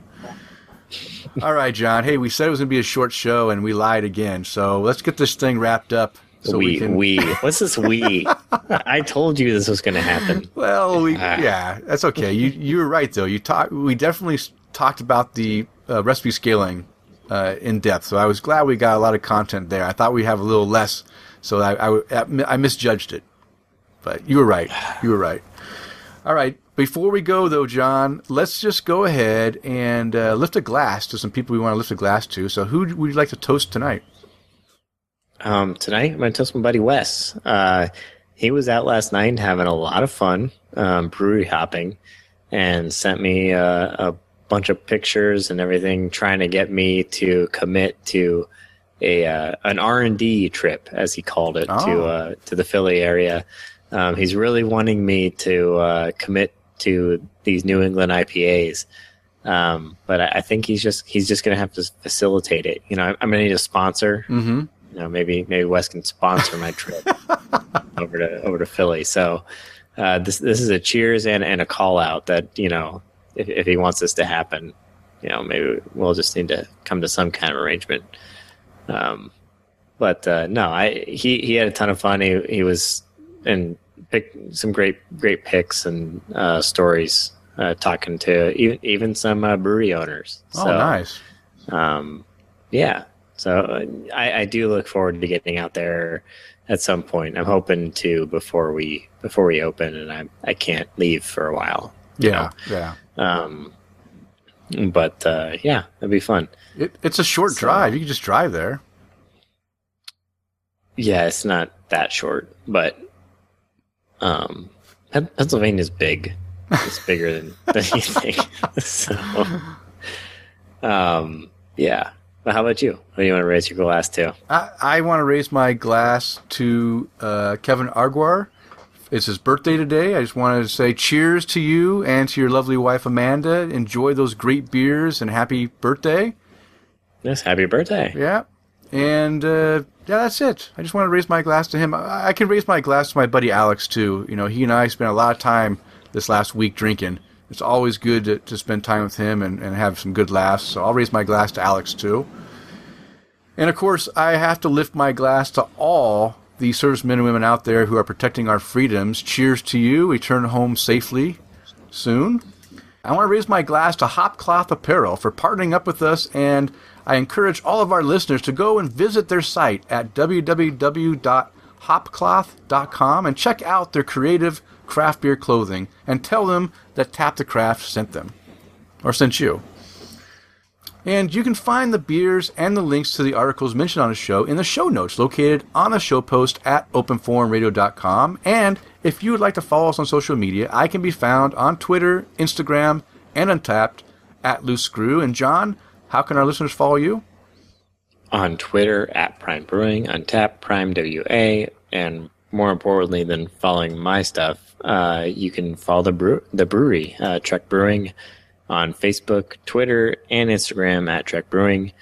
All right, John. Hey, we said it was going to be a short show, and we lied again. So let's get this thing wrapped up. So we, we we, can. What's this we? I told you this was going to happen. Well, we Ah. yeah, that's okay. You you were right though. You talked. We definitely talked about the uh, recipe scaling uh, in depth. So I was glad we got a lot of content there. I thought we'd have a little less. So I I, I misjudged it. But you were right. You were right. All right. Before we go though, John, let's just go ahead and uh, lift a glass to some people we want to lift a glass to. So who would you like to toast tonight? Um, tonight I'm going to toast my buddy Wes. Uh, he was out last night having a lot of fun um, brewery hopping, and sent me uh, a bunch of pictures and everything, trying to get me to commit to a uh, an R and D trip, as he called it, to Oh. uh, to the Philly area. Um, he's really wanting me to uh, commit to these New England IPAs. Um, but I, I think he's just he's just going to have to facilitate it. You know, I'm, I'm going to need a sponsor Mm-hmm. You know, maybe maybe Wes can sponsor my trip over to over to Philly. So uh, this this is a cheers and, and a call out that you know if, if he wants this to happen, you know maybe we'll just need to come to some kind of arrangement. Um, but uh, no, I he he had a ton of fun. He he was and picked some great great picks and uh, stories. Uh, talking to even even some uh, brewery owners. Oh, So, nice. um, yeah. So I, I do look forward to getting out there at some point. I'm hoping to before we before we open, and I I can't leave for a while. Yeah, yeah. Um, but uh, yeah, it'd be fun. It, it's a short So- drive. You can just drive there. Yeah, it's not that short, but um, Pen- Pennsylvania's big. It's bigger than, than you think. so, um, yeah. But how about you? What do you want to raise your glass to? I, I want to raise my glass to uh, Kevin Arguar. It's his birthday today. I just wanted to say cheers to you and to your lovely wife Amanda. Enjoy those great beers and happy birthday. Yes, happy birthday. Yeah. And uh, yeah, that's it. I just want to raise my glass to him. I, I can raise my glass to my buddy Alex too. You know, he and I spent a lot of time this last week drinking. It's always good to, to spend time with him and, and have some good laughs. So I'll raise my glass to Alex too. And of course, I have to lift my glass to all the servicemen and women out there who are protecting our freedoms. Cheers to you. Return home safely soon. I want to raise my glass to Hopcloth Apparel for partnering up with us, and I encourage all of our listeners to go and visit their site at www.hopcloth.com and check out their creative craft beer clothing and tell them that Tap the Craft sent them or sent you. And you can find the beers and the links to the articles mentioned on the show in the show notes located on the show post at openforumradio.com. And if you would like to follow us on social media, I can be found on Twitter, Instagram, and Untappd at Loose Screw. And John, how can our listeners follow you? on Twitter at Prime Brewing, Untappd Prime WA, and more importantly than following my stuff, uh, you can follow the brew- the brewery uh, Trek Brewing on Facebook, Twitter, and Instagram at Trek Brewing,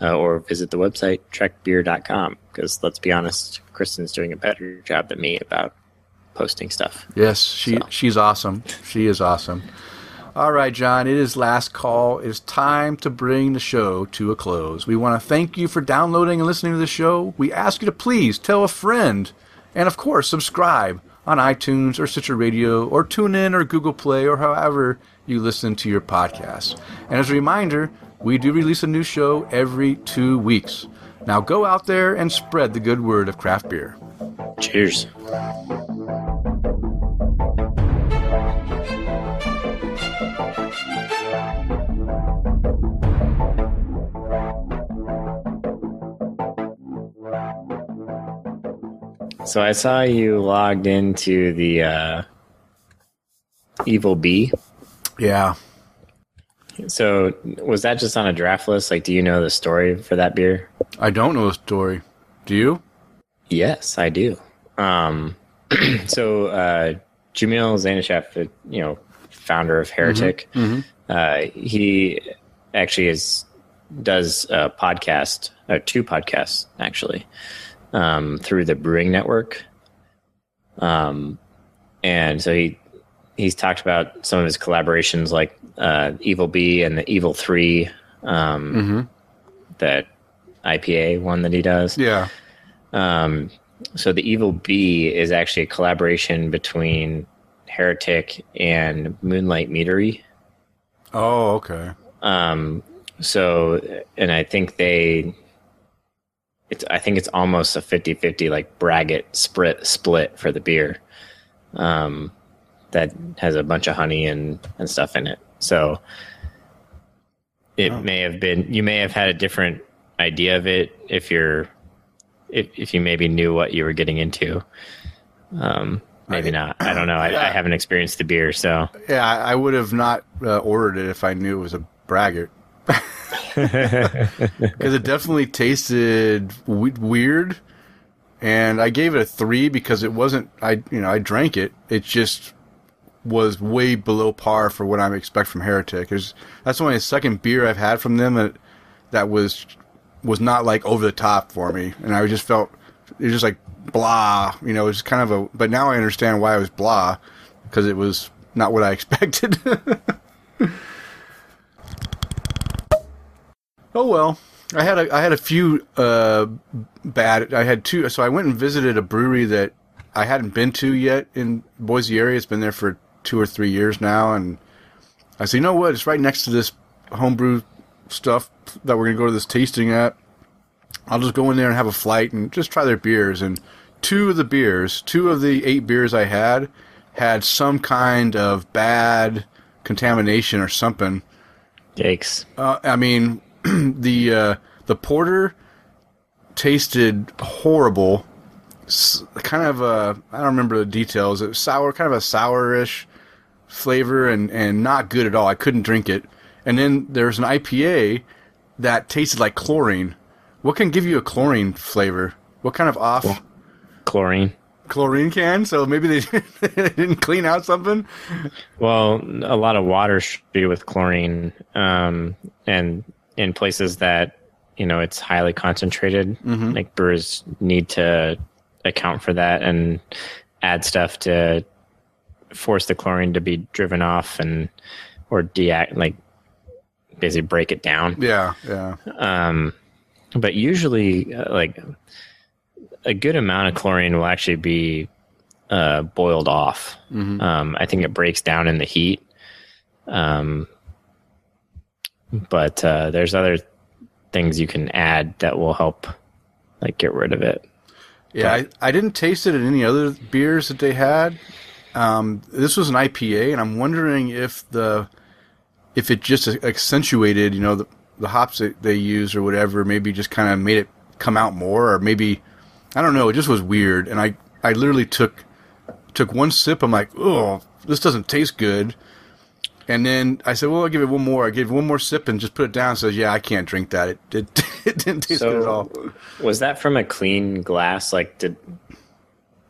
uh, or visit the website trekbeer.com. Because let's be honest, Kristen's doing a better job than me about posting stuff. Yes, she So. she's awesome. She is awesome. All right, John, it is last call. It is time to bring the show to a close. We want to thank you for downloading and listening to the show. We ask you to please tell a friend and of course subscribe on iTunes or Stitcher Radio or TuneIn or Google Play or however you listen to your podcasts. And as a reminder, we do release a new show every 2 weeks. Now go out there and spread the good word of craft beer. Cheers. So I saw you logged into the uh, Evil Bee. Yeah. So was that just on a draft list? Like, do you know the story for that beer? I don't know the story. Do you? Yes, I do. Um, so uh, Jamil Zainasheff, you know, founder of Heretic, Uh, he actually is does a podcast, or two podcasts actually, um, through the Brewing Network. Um, and so he he's talked about some of his collaborations, like uh, Evil Bee and the Evil Three, um, that IPA one that he does. Yeah. Um, so the Evil Bee is actually a collaboration between Heretic and Moonlight Meadery. Oh, okay. Um, so, and I think they, it's, I think it's almost a 50 50 like braggot split split for the beer. Um, that has a bunch of honey and, and stuff in it. So it may have been, you may have had a different idea of it if you're, if, if you maybe knew what you were getting into. Um, maybe not. I don't know. I, I haven't experienced the beer, so Yeah, I, I would have not uh, ordered it if I knew it was a braggot. Because it definitely tasted we- weird, and I gave it a three because it wasn't. I you know I drank it. It just was way below par for what I expect from Heretic. There's, that's only the second beer I've had from them that that was was not like over the top for me, and I just felt it was just like blah. You know, it was kind of a. But now I understand why it was blah because it was not what I expected. oh well, I had a I had a few uh, bad. I had two. So I went and visited a brewery that I hadn't been to yet in Boise area. It's been there for two or three years now, and I said, you know what? It's right next to this homebrew stuff that we're gonna go to this tasting at. I'll just go in there and have a flight and just try their beers. And two of the beers, two of the eight beers I had, had some kind of bad contamination or something. yikes. Uh, I mean, the uh, the porter tasted horrible. S- kind of a I don't remember the details. It was sour, kind of a sourish flavor, and and not good at all. I couldn't drink it. And then there's an IPA that tasted like chlorine. What can give you a chlorine flavor? What kind of off Chlorine. chlorine can? So maybe they, they didn't clean out something. Well, a lot of water should be with chlorine, um, and in places that you know it's highly concentrated, like brewers need to account for that and add stuff to force the chlorine to be driven off and or deact like basically break it down. Yeah, yeah. Um, but usually, uh, like a good amount of chlorine will actually be uh, boiled off. Um, I think it breaks down in the heat. Um, but uh, there's other things you can add that will help, like get rid of it. Yeah, I, I didn't taste it in any other beers that they had. Um, this was an IPA, and I'm wondering if the if it just accentuated, you know, the, the hops that they use or whatever, maybe just kind of made it come out more, or maybe I don't know. It just was weird, and I I literally took took one sip. I'm like, oh, this doesn't taste good. And then I said, well, I'll give it one more. I gave one more sip and just put it down. Says, yeah, I can't drink that. It it, it didn't taste good at all. was that from a clean glass? Like did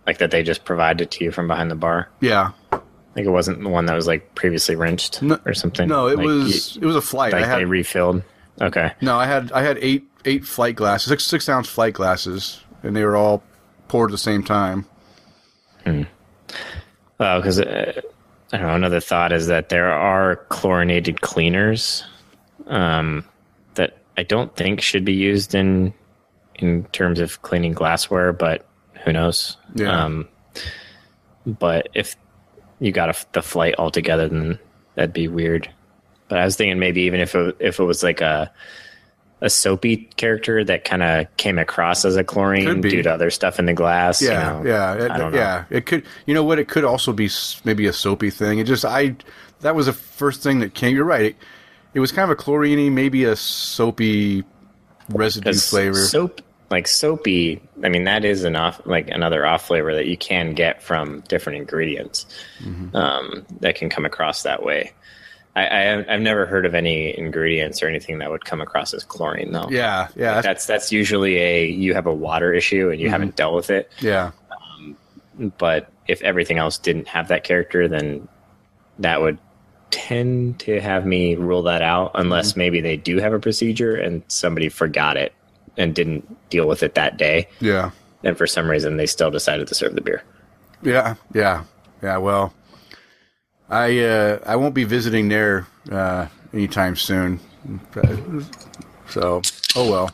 like that they just provided to you from behind the bar? Yeah. Like it wasn't the one that was like previously rinsed No- or something. No, it Like, was you- it was a flight. like I had they refilled. Okay. no, I had I had eight eight flight glasses, six six ounce flight glasses, and they were all poured at the same time. Hmm. Well, because uh, I don't know. Another thought is that there are chlorinated cleaners um, that I don't think should be used in in terms of cleaning glassware, but who knows? Yeah. Um, but if you got a, the flight altogether, then that'd be weird. But I was thinking maybe even if it, if it was like a a soapy character that kind of came across as a chlorine due to other stuff in the glass. you Yeah, know. yeah, it, I don't know. yeah. It could, you know what? It could also be maybe a soapy thing. It just, I, that was the first thing that came. You're right. It, it was kind of a chlorine, maybe a soapy residue flavor. Soap, like soapy. I mean, that is an off, like another off flavor that you can get from different ingredients Mm-hmm. um, that can come across that way. I, I, I've never heard of any ingredients or anything that would come across as chlorine, though. yeah, yeah, that's, that's that's usually a you have a water issue and you haven't dealt with it. yeah, But if everything else didn't have that character, then that would tend to have me rule that out, unless Mm-hmm. maybe they do have a procedure and somebody forgot it and didn't deal with it that day, yeah, and for some reason they still decided to serve the beer. yeah, yeah, yeah. Well, I, uh, I won't be visiting there uh, anytime soon. So, oh well.